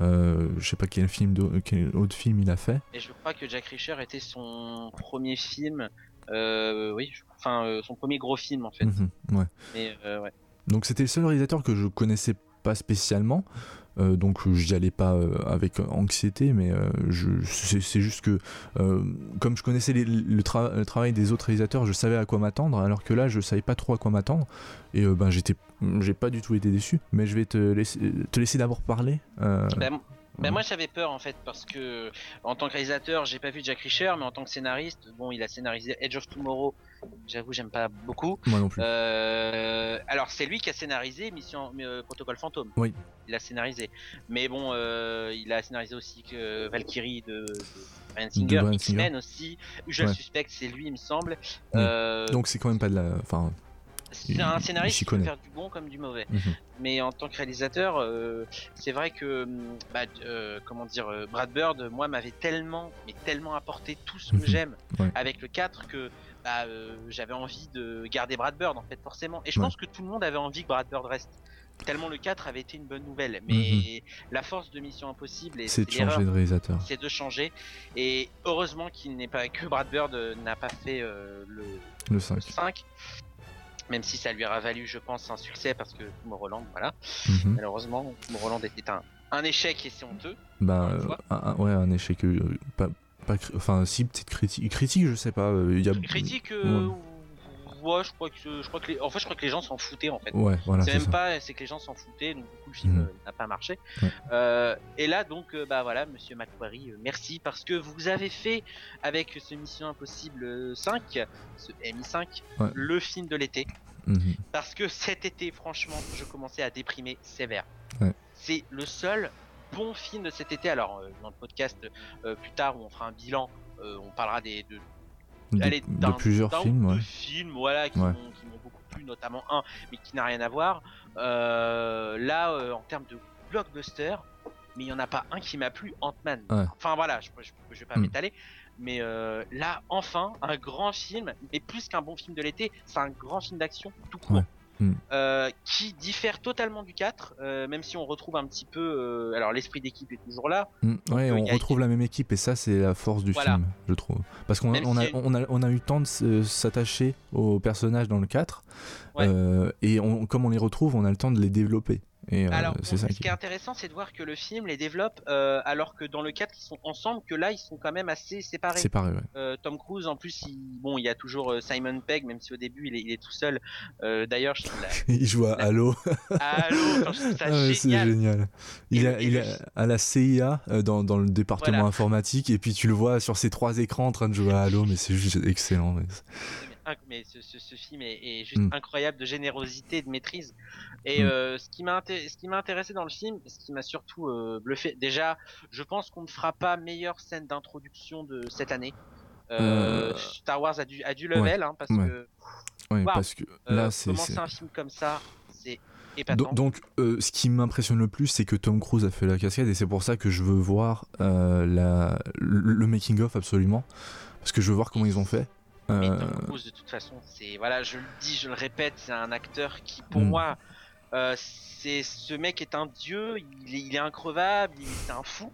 je sais pas quel film, quel autre film il a fait. Et je crois que Jack Reacher était son premier film. oui, enfin son premier gros film en fait. Mhm, ouais. ouais. Donc c'était le seul réalisateur que je connaissais pas spécialement. Euh, donc j'y allais pas euh, avec anxiété, mais euh, c'est juste que comme je connaissais le, travail des autres réalisateurs, je savais à quoi m'attendre, alors que là je savais pas trop à quoi m'attendre, et ben j'étais, j'ai pas du tout été déçu. Mais je vais te laisser, te laisser d'abord parler. Ben, ben moi j'avais peur en fait parce que en tant que réalisateur j'ai pas vu Jack Reacher mais en tant que scénariste bon il a scénarisé Edge of Tomorrow. J'avoue j'aime pas beaucoup. Moi non plus. Euh, alors c'est lui qui a scénarisé Mission euh, Protocole Fantôme. Oui. Il a scénarisé. Mais bon euh, il a scénarisé aussi que Valkyrie de, de Brian Singer X-Men aussi. Je le suspecte c'est lui il me semble. Donc c'est quand même pas de la enfin c'est un scénariste qui peut faire du bon comme du mauvais. Mhm. Mais en tant que réalisateur, euh, c'est vrai que, hum, bah, euh, comment dire, euh, Brad Bird, moi, m'avait tellement, mais tellement apporté tout ce que mhm. j'aime avec le 4 que bah, j'avais envie de garder Brad Bird, en fait, forcément. Et je pense que tout le monde avait envie que Brad Bird reste. Tellement le 4 avait été une bonne nouvelle. Mais mhm. la force de Mission Impossible, c'est de changer de réalisateur. C'est de changer. Et heureusement qu'il n'est pas que Brad Bird n'a pas fait le, le 5. Le 5 même si ça lui aura valu, je pense, un succès parce que Tomorrowland, voilà. Mhm. Malheureusement, Tomorrowland était un, un échec et c'est honteux. Bah, un, ouais, un échec. Euh, pas, pas, enfin, si, peut-être critique. Critique, je sais pas. Euh, il y a... Critique, euh, ouais. je crois que, je crois que les, en fait, je crois que les gens s'en foutaient en fait. Ouais, voilà. C'est même pas, c'est que les gens s'en foutaient, donc du coup, le film mhm. n'a pas marché. et là, donc, bah voilà, monsieur Macquarie, merci parce que vous avez fait avec ce Mission Impossible 5, ce MI5, le film de l'été. Mhm. Parce que cet été, franchement, je commençais à déprimer sévère. C'est le seul bon film de cet été. Alors, euh, dans le podcast euh, plus tard où on fera un bilan, euh, on parlera des, de, de, plusieurs films, ouais. films voilà, qui m'ont beaucoup plu, notamment un, mais qui n'a rien à voir. là, en termes de blockbuster, mais il n'y en a pas un qui m'a plu, Ant-Man. Enfin voilà, je ne vais pas mm. m'étaler, mais euh, là, enfin, un grand film, et plus qu'un bon film de l'été, c'est un grand film d'action tout court. Mm. euh, qui diffère totalement du 4, euh, même si on retrouve un petit peu. Euh, alors l'esprit d'équipe est toujours là. Mm. ouais, on retrouve la même équipe et ça c'est la force du film, je trouve. Parce qu'on on a, on a, on a, eu le temps de s'attacher aux personnages dans le 4 et on, comme on les retrouve, on a le temps de les développer. Euh, alors, ce qui est intéressant, c'est de voir que le film les développe, euh, alors que dans le 4, ils sont ensemble, que là, ils sont quand même assez séparés. Séparés, ouais. Euh, Tom Cruise, en plus, il, bon, il y a toujours Simon Pegg, même si au début, il est, il est tout seul. D'ailleurs, je (laughs) il joue à Halo. Halo, ça (laughs) ah c'est génial. Il, est il à la CIA, dans, dans le département informatique, et puis tu le vois sur ses trois écrans en train de jouer à Halo, mais c'est juste excellent. Mais mais ce, film est, juste mm. incroyable de générosité de maîtrise. Et mm. euh, ce qui m'a ce qui m'a intéressé dans le film, ce qui m'a surtout euh, bluffé, déjà, je pense qu'on ne fera pas meilleure scène d'introduction de cette année. Euh, Star Wars a du, a du level, hein, parce que. parce que là, c'est. Commencer un film comme ça, c'est donc, donc ce qui m'impressionne le plus, c'est que Tom Cruise a fait la cascade et c'est pour ça que je veux voir la, le making of absolument, parce que je veux voir comment ils ont fait. Mais Tom euh. Cruise, de toute façon, c'est voilà, je le dis, je le répète, c'est un acteur qui, pour hmm. moi, euh, c'est ce mec est un dieu, il est, il est increvable, il est un fou,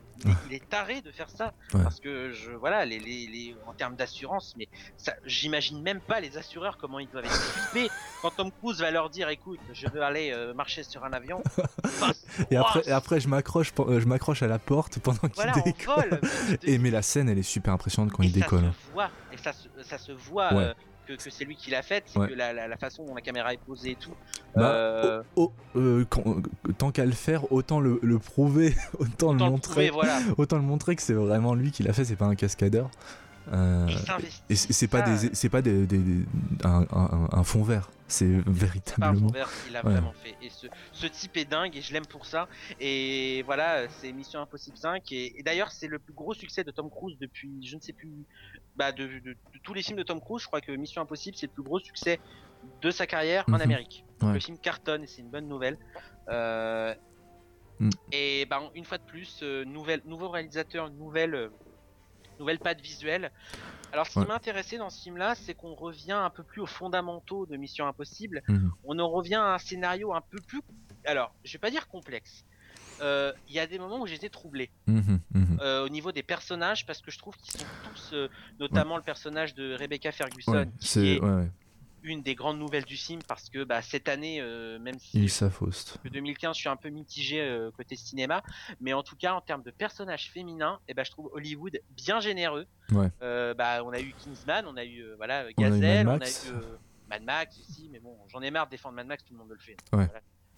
il est taré de faire ça parce que je voilà les, les, les en termes d'assurance, mais ça j'imagine même pas les assureurs comment ils doivent être flippés quand Tom Cruise va leur dire écoute je veux aller euh, marcher sur un avion (laughs) et après et après je m'accroche je m'accroche à la porte pendant qu'il décolle et mais la scène elle est super impressionnante quand il décolle. Se voit, ça, ça se voit euh, que, que c'est lui qui l'a faite, que la, la, façon dont la caméra est posée et tout. Bah, euh... euh tant qu'à le faire, autant le, le prouver, (laughs) autant, le montrer. voilà. Autant le montrer que c'est vraiment lui qui l'a fait, c'est pas un cascadeur. Euh, et c'est pas des, c'est pas des, des, un, un, un, fond vert, c'est véritablement. un fond vert, il a vraiment fait. Et ce, ce, type est dingue et je l'aime pour ça. Et voilà, c'est Mission Impossible 5 et, et d'ailleurs c'est le plus gros succès de Tom Cruise depuis, je ne sais plus, bah de, de, de, tous les films de Tom Cruise, je crois que Mission Impossible c'est le plus gros succès de sa carrière en mhm. Amérique. Le film cartonne et c'est une bonne nouvelle. Euh, mm. Et ben une fois de plus, euh, nouvelle, nouveau réalisateur, nouvelle euh, nouvelle patte visuelle. Alors, ce qui m'a intéressé dans ce film-là, c'est qu'on revient un peu plus aux fondamentaux de Mission Impossible. Mhm. On en revient à un scénario un peu plus. Alors, je vais pas dire complexe. Euh, il y a des moments où j'étais troublé mhm, mhm. Euh, au niveau des personnages parce que je trouve qu'ils sont tous, euh, notamment le personnage de Rebecca Ferguson, qui est, une des grandes nouvelles du film parce que bah, cette année, euh, même si s'affoste. 2015, je suis un peu mitigé euh, côté cinéma, mais en tout cas en termes de personnages féminins, et eh ben je trouve Hollywood bien généreux. Ouais. Euh, bah, on a eu Kingsman, on a eu voilà Gazelle, on a eu Mad Max, aussi, mais bon, j'en ai marre de défendre Mad Max, tout le monde le fait. Ouais.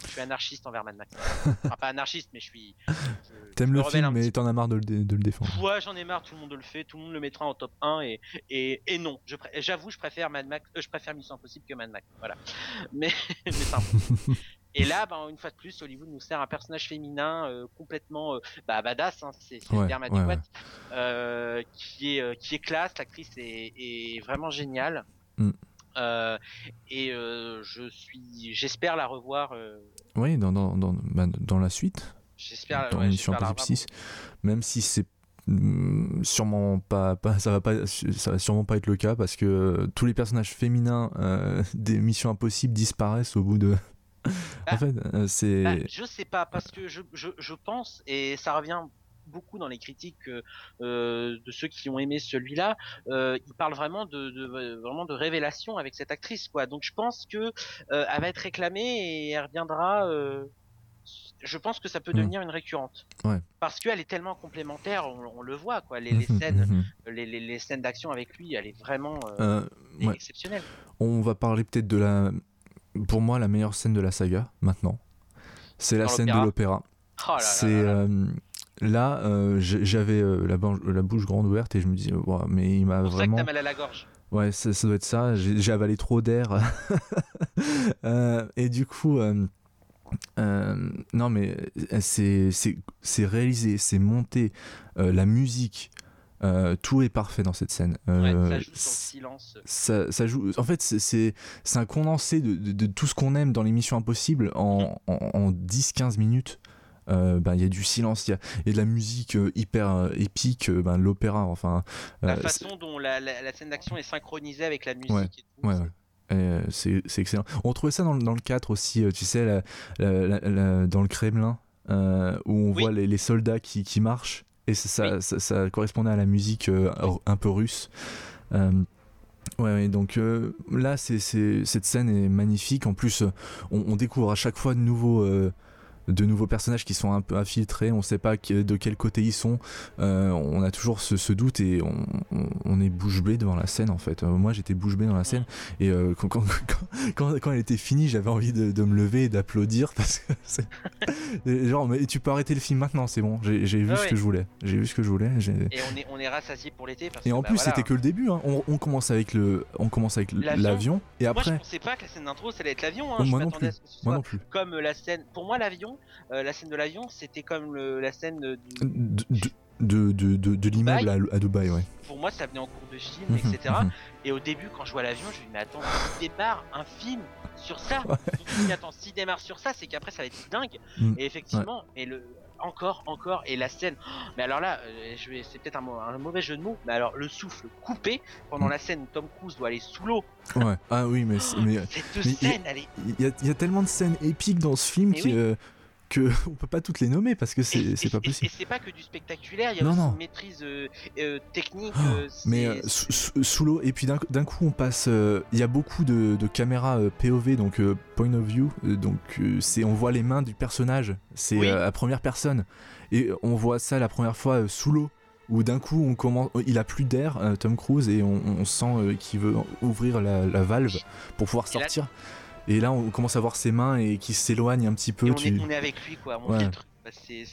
Je suis anarchiste envers Mad Max. (laughs) enfin, pas anarchiste, mais je suis. T'aimes le film, mais t'en as marre de le, de le, défendre. Ouais, j'en ai marre, tout le monde le fait, tout le monde le mettra en top 1 et, et, et non. J'avoue, je, préfère Mad Max, euh, je préfère Mission Impossible que Mad Max. Voilà. (laughs) Mais, mais (laughs) Et là, ben, une fois de plus, Hollywood nous sert un personnage féminin euh, complètement euh, bah, badass, hein, c'est euh, qui, est, qui est classe, l'actrice est, est vraiment géniale. Mm. Euh, et euh, je suis, j'espère la revoir. Euh, oui, dans, dans, dans, bah, dans la suite. J'espère. Dans l'émission Impossible 6, même si c'est mm, sûrement pas, pas, ça va pas ça va sûrement pas être le cas parce que tous les personnages féminins (laughs) des missions impossibles disparaissent au bout de (laughs) en bah, fait c'est bah, je sais pas parce que je, je, je pense et ça revient beaucoup dans les critiques euh, de ceux qui ont aimé celui-là. Euh, il parle vraiment de, de, vraiment de révélation avec cette actrice, quoi. Donc je pense que euh, elle va être réclamée et elle reviendra. Je pense que ça peut mm. devenir une récurrente. Ouais. Parce qu'elle est tellement complémentaire, on, le voit, quoi. Les, les scènes, mm-hmm. les, les, les, scènes d'action avec lui, elle est vraiment ouais. exceptionnelle. On va parler peut-être de la, pour moi, la meilleure scène de la saga maintenant. C'est la scène de l'opéra. Oh c'est là, euh, j'avais euh, la, la, bouche grande ouverte et je me disais, mais il m'a vraiment. Que t'as mal à la gorge. Ouais, ça, doit être ça. J'ai avalé trop d'air. (laughs) euh, et du coup, euh, non, mais c'est réalisé, c'est monté, la musique. tout est parfait dans cette scène. Ouais, ça joue silence. Ça, ça joue. En fait, c'est un condensé de, de, de tout ce qu'on aime dans l'émission Impossible en, en, en 10-15 minutes. Euh, ben, il y a du silence, il y, y, a de la musique euh, hyper euh, épique, ben, l'opéra, enfin. la façon dont la, la, la scène d'action est synchronisée avec la musique. Ouais, et tout, ouais, ouais. c'est excellent. On trouvait ça dans, dans, le 4 aussi, tu sais, dans le Kremlin, où on voit les, les, soldats qui, qui marchent, et ça, ça, ça, correspondait à la musique un peu russe. Ouais, donc là, c'est, cette scène est magnifique. En plus, on, on découvre à chaque fois de nouveaux, de nouveaux personnages qui sont un peu infiltrés, on sait pas de quel côté ils sont, euh, on a toujours ce, doute et on, est bouche bée devant la scène en fait. Euh, moi j'étais bouche bée dans la scène et euh, (laughs) quand, quand, elle était finie j'avais envie de, me lever et d'applaudir (laughs) parce que c'est (laughs) genre mais tu peux arrêter le film maintenant c'est bon j'ai vu ce que je voulais j'ai vu ce que je voulais et on est on est rassasié pour l'été et en bah, plus c'était que le début hein. on, commence avec le on commence avec l'avion et après moi je pensais pas que la scène d'intro ça allait être l'avion hein. moi, plus. moi non plus comme la scène pour moi l'avion euh, la scène de l'avion, c'était comme la scène de, de, de, l'immeuble à, Dubaï, ouais. Pour moi, ça venait en cours de film, mhm, etc. Mhm. Et au début, quand je vois l'avion, je me dis, mais attends, il démarre un film sur ça. Donc, je me attends, s'il démarre sur ça, c'est qu'après, ça va être dingue. Mm. Et effectivement, et le, encore, encore, et la scène. mais alors là, euh, je vais, c'est peut-être un, mauvais jeu de mots, mais alors le souffle coupé pendant mm. la scène où Tom Cruise doit aller sous l'eau. Ouais. Ah oui, mais, mais cette scène, elle est. Il y, a tellement de scènes épiques dans ce film qui, euh, que (laughs) on peut pas toutes les nommer parce que c'est pas possible. Et, c'est pas que du spectaculaire, il y a aussi une maîtrise euh, euh, technique. Oh, euh, mais sous, l'eau, et puis d'un coup on passe. Il y a beaucoup de, caméras POV, donc point of view, donc c'est on voit les mains du personnage, c'est à première personne, et on voit ça la première fois sous l'eau où d'un coup on commence, il a plus d'air, Tom Cruise, et on, sent qu'il veut ouvrir la, valve pour pouvoir sortir. Et là, on commence à voir ses mains et qui s'éloignent un petit peu. on, est, on, est, avec lui, quoi. On bah, c'est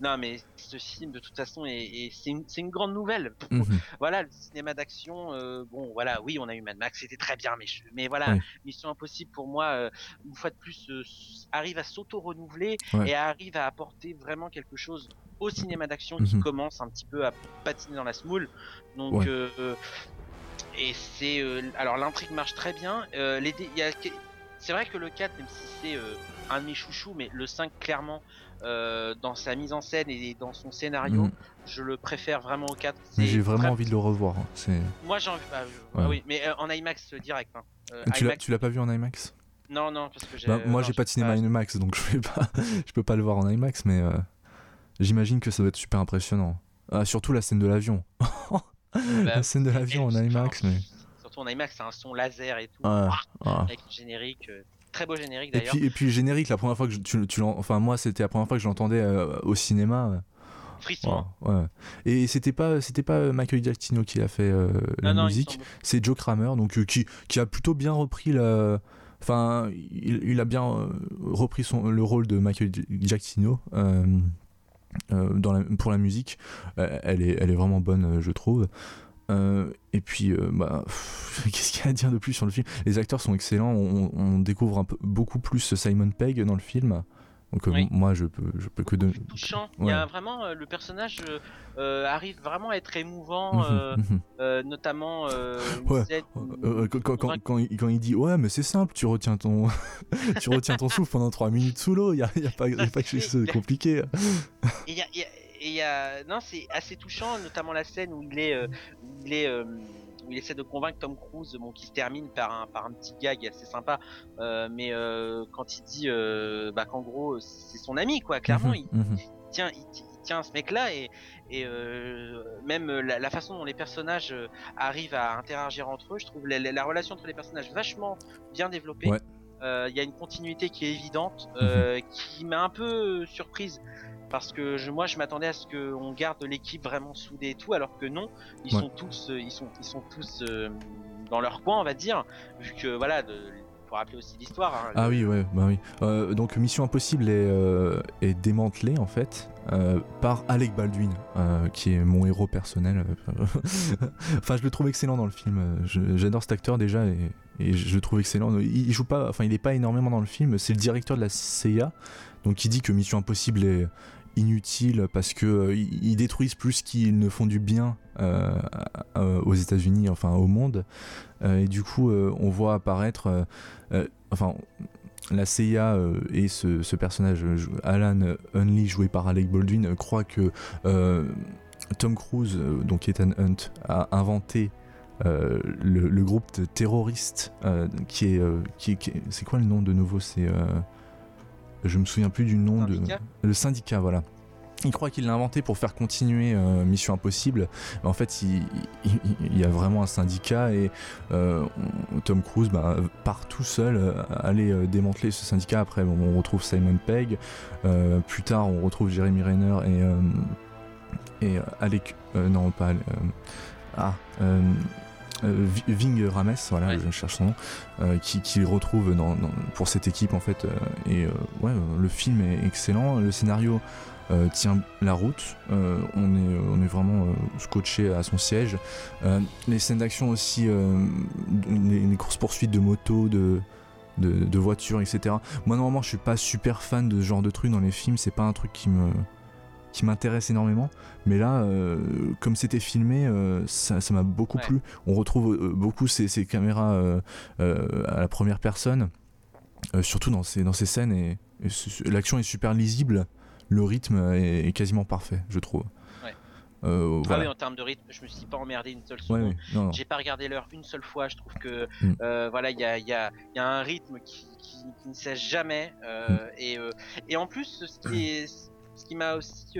Non, mais ce film, de toute façon, et, c'est une, une, grande nouvelle. Mhm. Voilà, le cinéma d'action, euh, bon, voilà, oui, on a eu Mad Max, c'était très bien, mais, mais voilà, Mission Impossible, pour moi, euh, une fois de plus, euh, arrive à s'auto-renouveler et arrive à apporter vraiment quelque chose au cinéma d'action qui mhm. commence un petit peu à patiner dans la smoule. Donc, et c'est. alors, l'intrigue marche très bien. les il y a c'est vrai que le 4, même si c'est euh, un de mes chouchous, mais le 5, clairement, euh, dans sa mise en scène et dans son scénario, mm. je le préfère vraiment au 4. Mais j'ai vraiment envie de le revoir. Hein. Moi, j'ai envie. Bah, bah oui, mais euh, en IMAX direct. Hein. tu l'as pas vu en IMAX? Non, non, parce que j'ai. Bah, moi, j'ai pas de cinéma IMAX, donc (laughs) je, vais pas... je peux pas le voir en IMAX, mais j'imagine que ça va être super impressionnant. Ah, surtout la scène de l'avion. (laughs) la scène de l'avion en IMAX, mais en IMAX, c'est un son laser et tout, avec le générique. Euh, très beau générique d'ailleurs. Et puis, et puis le générique, la première fois que tu, tu enfin moi c'était la première fois que je l'entendais euh, au cinéma. Frisson. ouais. Et c'était pas c'était pas Michael Giacchino qui a fait euh, la musique, c'est Joe Kramer donc qui, qui a plutôt bien repris la enfin il, a bien repris son le rôle de Michael Giacchino dans la, pour la musique. elle est elle est vraiment bonne je trouve. Euh, et puis, euh, bah, (laughs) qu'est-ce qu'il y a à dire de plus sur le film? Les acteurs sont excellents. On, découvre un peu, beaucoup plus Simon Pegg dans le film. Donc euh, moi, je peux, je peux que de. Touchant. Il y a vraiment le personnage arrive vraiment à être émouvant, mhm, mhm. notamment. quand, quand, il, dit ouais, mais c'est simple, tu retiens ton, (laughs) tu retiens ton souffle pendant 3 minutes sous l'eau. Il y a, y a, pas, y a pas (laughs) compliqué. Il y a, et non, c'est assez touchant, notamment la scène où il est, euh, il est, euh, où il essaie de convaincre Tom Cruise, bon, qui se termine par un, par un petit gag assez sympa, euh, mais quand il dit, bah, qu'en gros, c'est son ami, quoi. Clairement, mhm, il, mhm. tient, il, tient ce mec-là et, et même la, façon dont les personnages arrivent à interagir entre eux, je trouve la, relation entre les personnages vachement bien développée. Il y a une continuité qui est évidente, mhm. qui m'a un peu surprise parce que je, moi je m'attendais à ce qu'on garde l'équipe vraiment soudée et tout, alors que non, ils sont tous, euh, ils sont, ils sont tous euh, dans leur coin, on va dire, vu que voilà, de, pour rappeler aussi l'histoire. Hein, ah oui, ouais, bah oui. Euh, donc Mission Impossible est, est démantelée en fait par Alec Baldwin, qui est mon héros personnel. (laughs) enfin, je le trouve excellent dans le film. J'adore cet acteur déjà et, et, je le trouve excellent. Il, il joue pas, enfin, il est pas énormément dans le film. C'est le directeur de la CIA, donc il dit que Mission Impossible est inutile parce que euh, ils détruisent plus qu'ils ne font du bien euh, aux États-Unis, enfin au monde. Euh, et du coup, on voit apparaître, enfin, la CIA et ce, personnage, Alan Hunley, joué par Alec Baldwin, croit que Tom Cruise, donc Ethan Hunt, a inventé le, groupe de terroristes qui est, qui, c'est quoi le nom de nouveau C'est je me souviens plus du nom de le syndicat, voilà il croit qu'il l'a inventé pour faire continuer euh, Mission Impossible. Mais en fait, il, y a vraiment un syndicat et euh, Tom Cruise bah, part tout seul euh, aller démanteler ce syndicat. Après, on retrouve Simon Pegg. plus tard, on retrouve Jeremy Renner et, et Alec. non, pas. ah. Ving Rames, voilà, je cherche son nom, qui, qui retrouve dans, pour cette équipe en fait. et ouais, le film est excellent, le scénario euh, tient la route. Euh, on, est, on est vraiment euh, scotché à son siège. les scènes d'action aussi, les, courses-poursuites de motos, de, de, voitures, etc. Moi, normalement, je suis pas super fan de ce genre de truc dans les films. C'est pas un truc qui me qui m'intéresse énormément. Mais là, comme c'était filmé, ça m'a beaucoup plu. On retrouve beaucoup ces, ces caméras à la première personne, surtout dans ces, dans ces scènes, et l'action est super lisible le rythme est, quasiment parfait, je trouve. Euh, ah oui, en termes de rythme, je me suis pas emmerdé une seule seconde. J'ai pas regardé l'heure une seule fois. Je trouve que mm. euh, voilà, il y a, y, a, y a, un rythme qui, qui, ne cesse jamais. Euh, mm. et, et en plus, ce qui (clears throat) est, ce qui m'a aussi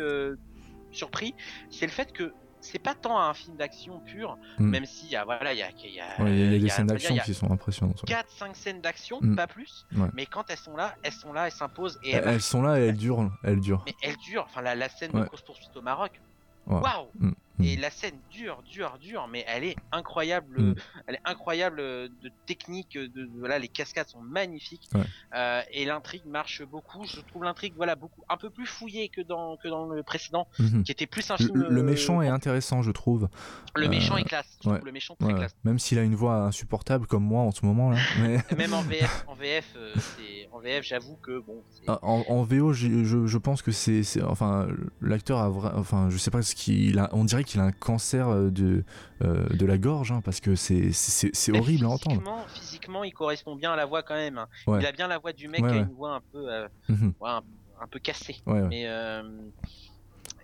surpris, c'est le fait que c'est pas tant un film d'action pur, hmm. même s'il y a voilà, il y a, y a, y a des scènes d'action qui sont impressionnantes. 4 5 scènes d'action, hmm. pas plus, mais quand elles sont là, elles sont là, elles s'imposent et elles, sont là et elles durent, elles durent. Mais elles durent, enfin la, la scène de course poursuite au Maroc. Waouh hmm. Et la scène dure, dure, dure, mais elle est incroyable. Mm. Elle est incroyable de technique. De, voilà, les cascades sont magnifiques euh, et l'intrigue marche beaucoup. Je trouve l'intrigue voilà beaucoup un peu plus fouillée que dans que dans le précédent, mm-hmm. qui était plus un film. Le, méchant est intéressant, je trouve. Le méchant est classe. Je trouve le méchant très classe. Même s'il a une voix insupportable comme moi en ce moment là. (laughs) Mais... Même en (laughs) VF, en VF, euh, en VF, j'avoue que bon. Ah, en, en, VO, je, je, pense que c'est, enfin, l'acteur a, vrai, enfin, je sais pas ce qu'il a. On dirait qu'il a un cancer euh, de, euh, de la gorge, hein, parce que c'est, c'est, horrible à entendre. Physiquement, il correspond bien à la voix quand même. Hein. Il a bien la voix du mec qui a une voix un peu, euh, mhm. un, peu cassée. Mais,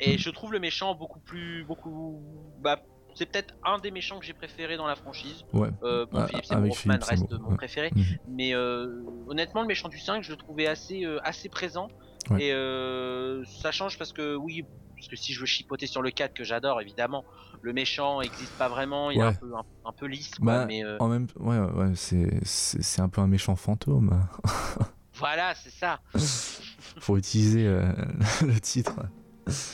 et mm. je trouve le méchant beaucoup plus, beaucoup, bah, c'est peut-être un des méchants que j'ai préféré dans la franchise. Ouais. Euh, bon, ah, Philippe Seymour reste mon préféré. Mhm. Mais honnêtement, le méchant du 5, je le trouvais assez, assez présent. Et ça change parce que oui, parce que si je veux chipoter sur le 4 que j'adore évidemment, le méchant n'existe pas vraiment, il est un peu, un, peu lisse. Quoi, bah, mais euh, En même ouais, ouais c'est, c'est, un peu un méchant fantôme. (laughs) voilà, c'est ça. (laughs) Faut utiliser euh, (laughs) le titre.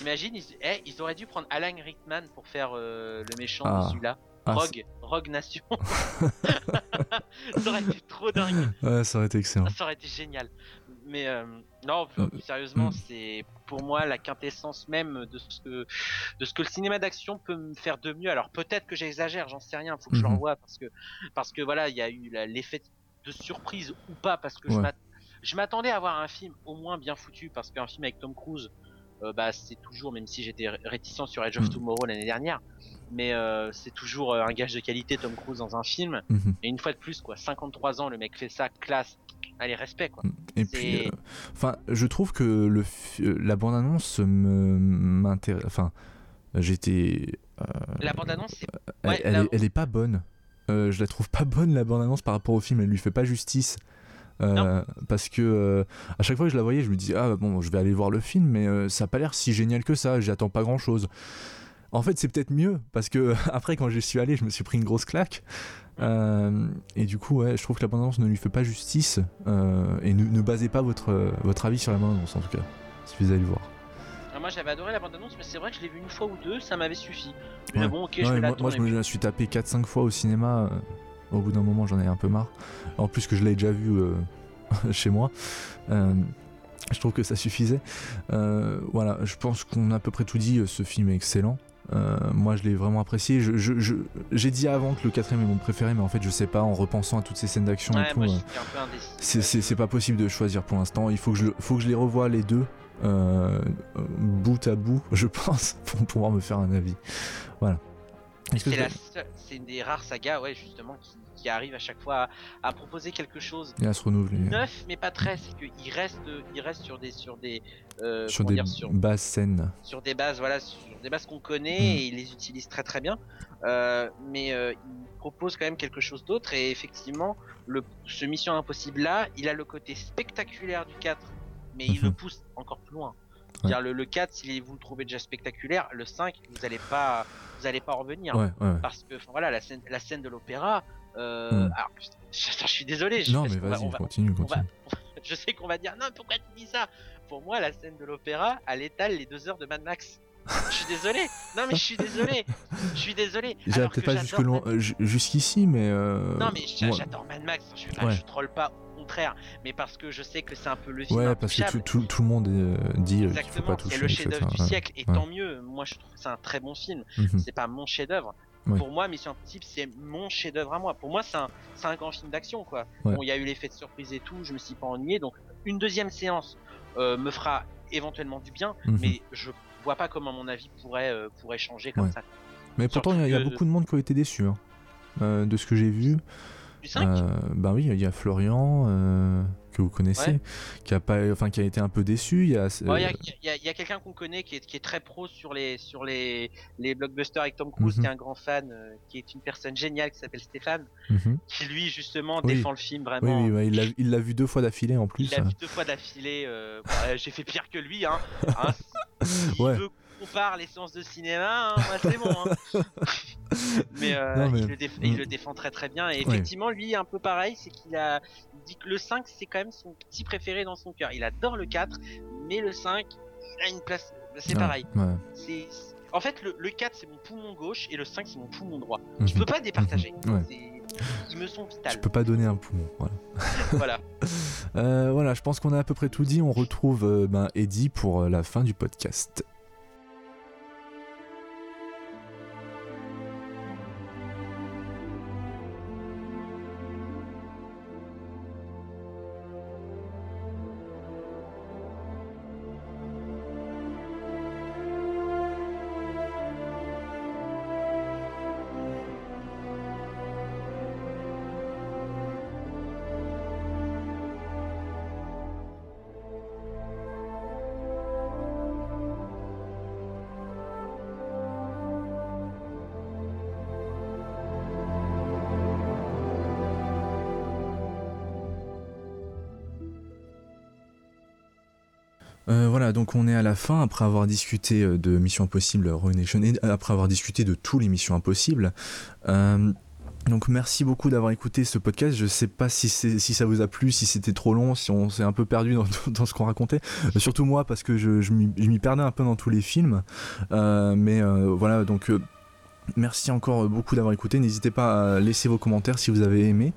Imagine, ils, eh, ils, auraient dû prendre Alan Rickman pour faire euh, le méchant ah. de celui-là. Ah, Rogue, Rogue Nation. ça aurait été trop dingue. Ouais, ça aurait été excellent. Ça aurait été génial. Mais euh, non, euh, sérieusement, mm. c'est pour moi la quintessence même de ce que de ce que le cinéma d'action peut me faire de mieux. Alors peut-être que j'exagère, j'en sais rien, faut que je le mm-hmm. revoie parce que parce que voilà, il y a eu l'effet de surprise ou pas parce que je m'attendais à voir un film au moins bien foutu parce qu'un film avec Tom Cruise euh, bah c'est toujours même si j'étais réticent sur Edge of mm. Tomorrow l'année dernière mais c'est toujours un gage de qualité Tom Cruise dans un film mm-hmm. et une fois de plus quoi 53 ans le mec fait ça classe allez respect quoi. Et puis, euh, enfin, je trouve que le euh, la bande annonce me m'intéresse. Enfin, j'étais. Euh, la bande annonce, elle, est, pas bonne. je la trouve pas bonne la bande annonce par rapport au film. Elle lui fait pas justice. parce que à chaque fois que je la voyais, je me dis ah bon, je vais aller voir le film, mais ça a pas l'air si génial que ça. J'attends pas grand chose. En fait, c'est peut-être mieux parce que (laughs) après, quand je suis allé, je me suis pris une grosse claque. Euh, et du coup, ouais, je trouve que la bande-annonce ne lui fait pas justice. Euh, et ne, basez pas votre, votre avis sur la bande-annonce en tout cas, si vous allez voir. Ah, moi j'avais adoré la bande-annonce, mais c'est vrai que je l'ai vu une fois ou deux, ça m'avait suffi. Mais bon, ok, je vais moi, moi, je me suis tapé 4-5 fois au cinéma. Euh, au bout d'un moment, j'en ai un peu marre. En plus que je l'ai déjà vu (laughs) chez moi. je trouve que ça suffisait. voilà, je pense qu'on a à peu près tout dit. Ce film est excellent. Euh, moi, je l'ai vraiment apprécié. J'ai je, dit avant que le quatrième est mon préféré, mais en fait, je sais pas, en repensant à toutes ces scènes d'action et tout. Euh, c'est pas possible de choisir pour l'instant. Il faut que, je, faut que je les revoie les deux, euh, bout à bout, (laughs) je pense, pour pouvoir me faire un avis. Voilà. C'est une des rares sagas, ouais, justement, qui, qui arrive à chaque fois à, proposer quelque chose et à se renouveler. Neuf, mais pas très. C'est qu'il reste, il reste sur des, sur des, euh, sur des bases saines. Sur des bases, voilà, sur des bases qu'on connaît hmm. et il les utilise très très bien. Euh, mais euh, il propose quand même quelque chose d'autre et effectivement, le, ce Mission Impossible là, il a le côté spectaculaire du 4, mais il le mhm. pousse encore plus loin. Dire le, le 4, si vous le trouvez déjà spectaculaire, le 5, vous n'allez pas, vous allez pas revenir. Parce que, voilà, la scène, la scène de l'opéra, euh, hmm. alors, je, suis désolé. Je, non, mais vas-y, continue, continue. je sais qu'on va dire, non, pourquoi tu dis ça? Pour moi, la scène de l'opéra, elle étale les deux heures de Mad Max. je suis désolé. (laughs) Non, mais je suis désolé. Je suis désolé. J'irai peut-être pas jusque euh, jusqu'ici, mais. Euh... Non, mais j'adore Mad Max. Je, je troll pas contraire, mais parce que je sais que c'est un peu le film. Ouais, parce que tout, tout, le monde euh, dit qu'il faut pas toucher. C'est le chef-d'œuvre du siècle, et tant mieux. Moi, je trouve que c'est un très bon film. Mhm. C'est pas mon chef-d'œuvre. Pour moi, Mission Impossible, c'est mon chef-d'œuvre à moi. Pour moi, c'est un, un, grand film d'action, quoi. Bon, il y a eu l'effet de surprise et tout, je me suis pas ennuyé, donc une deuxième séance euh, me fera éventuellement du bien, mhm. mais je vois pas comment mon avis pourrait, euh, pourrait changer comme ça. Mais pourtant, il y, a beaucoup de monde qui ont été déçus, hein. de ce que j'ai vu. Euh, bah oui, il y a Florian euh, que vous connaissez, qui a pas, enfin qui a été un peu déçu. Il y a, y a, quelqu'un qu'on connaît qui est, qui est, très pro sur les sur les, les blockbusters avec Tom Cruise, qui est mhm. un grand fan, euh, qui est une personne géniale qui s'appelle Stéphane, mhm. qui lui justement défend le film vraiment. Oui, oui il l'a vu deux fois d'affilée en plus. Il l'a vu deux fois d'affilée. (laughs) J'ai fait pire que lui, hein. hein (laughs) ouais compare les séances de cinéma, hein, c'est bon. Hein. (laughs) Euh, mais, Il, le défend très très bien. Et effectivement, lui, un peu pareil, c'est qu'il a dit que le 5, c'est quand même son petit préféré dans son cœur. Il adore le 4, mais le 5, il a une place. C'est pareil. En fait, le, 4, c'est mon poumon gauche et le 5, c'est mon poumon droit. Je mhm. peux pas départager. Mhm. Ils me sont vitales. Je peux pas donner un poumon. Voilà. (laughs) voilà. Euh, voilà, je pense qu'on a à peu près tout dit. On retrouve euh, ben, Eddie pour la fin du podcast. Euh, voilà, donc on est à la fin après avoir discuté euh, de Mission Impossible Ruination et après avoir discuté de tous les Missions Impossibles. Euh, donc merci beaucoup d'avoir écouté ce podcast. Je sais pas si, si ça vous a plu, si c'était trop long, si on s'est un peu perdu dans, (laughs) ce qu'on racontait. surtout moi parce que je, je m'y perdais un peu dans tous les films. mais voilà, donc merci encore beaucoup d'avoir écouté. N'hésitez pas à laisser vos commentaires si vous avez aimé.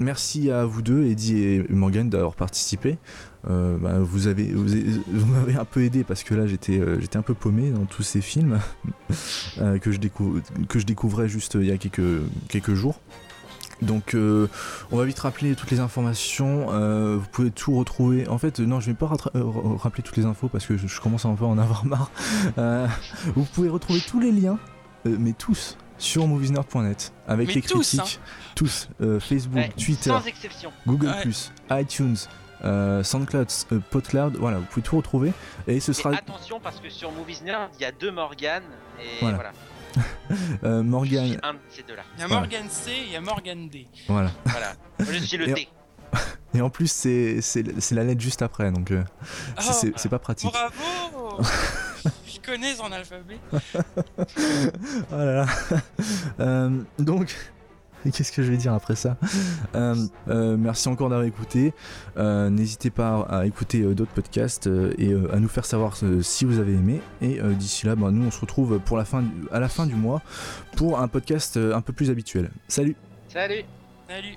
Merci à vous deux, Eddie et Morgan, d'avoir participé. Euh, bah, vous avez vous, m'avez un peu aidé parce que là j'étais euh, j'étais un peu paumé dans tous ces films (laughs) euh, que je découvre que je découvrais juste il y a quelques quelques jours. Donc on va vite rappeler toutes les informations. vous pouvez tout retrouver. En fait, non, je vais pas rappeler toutes les infos parce que je, commence à un peu en avoir marre. (laughs) vous pouvez retrouver tous les liens, mais tous, sur moviesnerd.net avec les critiques, hein. tous, Facebook, Twitter, Google iTunes, euh, SoundCloud, euh, PodCloud, voilà, vous pouvez tout retrouver. Et ce sera. attention parce que sur Movies Nerd, il y a deux Morgan et voilà. (laughs) euh, Morgan. Un de ces deux-là. Il y a Morgan C et il y a Morgan D. Voilà. voilà. Je suis le D. (laughs) Et en plus, c'est la lettre juste après, donc euh, oh, c'est pas pratique. Bravo (laughs) Je connais son alphabet. oh là là. Euh, donc, (laughs) Qu'est-ce que je vais dire après ça euh, euh, Merci encore d'avoir écouté. Euh, n'hésitez pas à écouter d'autres podcasts et à nous faire savoir si vous avez aimé. Et d'ici là, bah, nous on se retrouve pour la fin à la fin du mois pour un podcast un peu plus habituel. Salut Salut Salut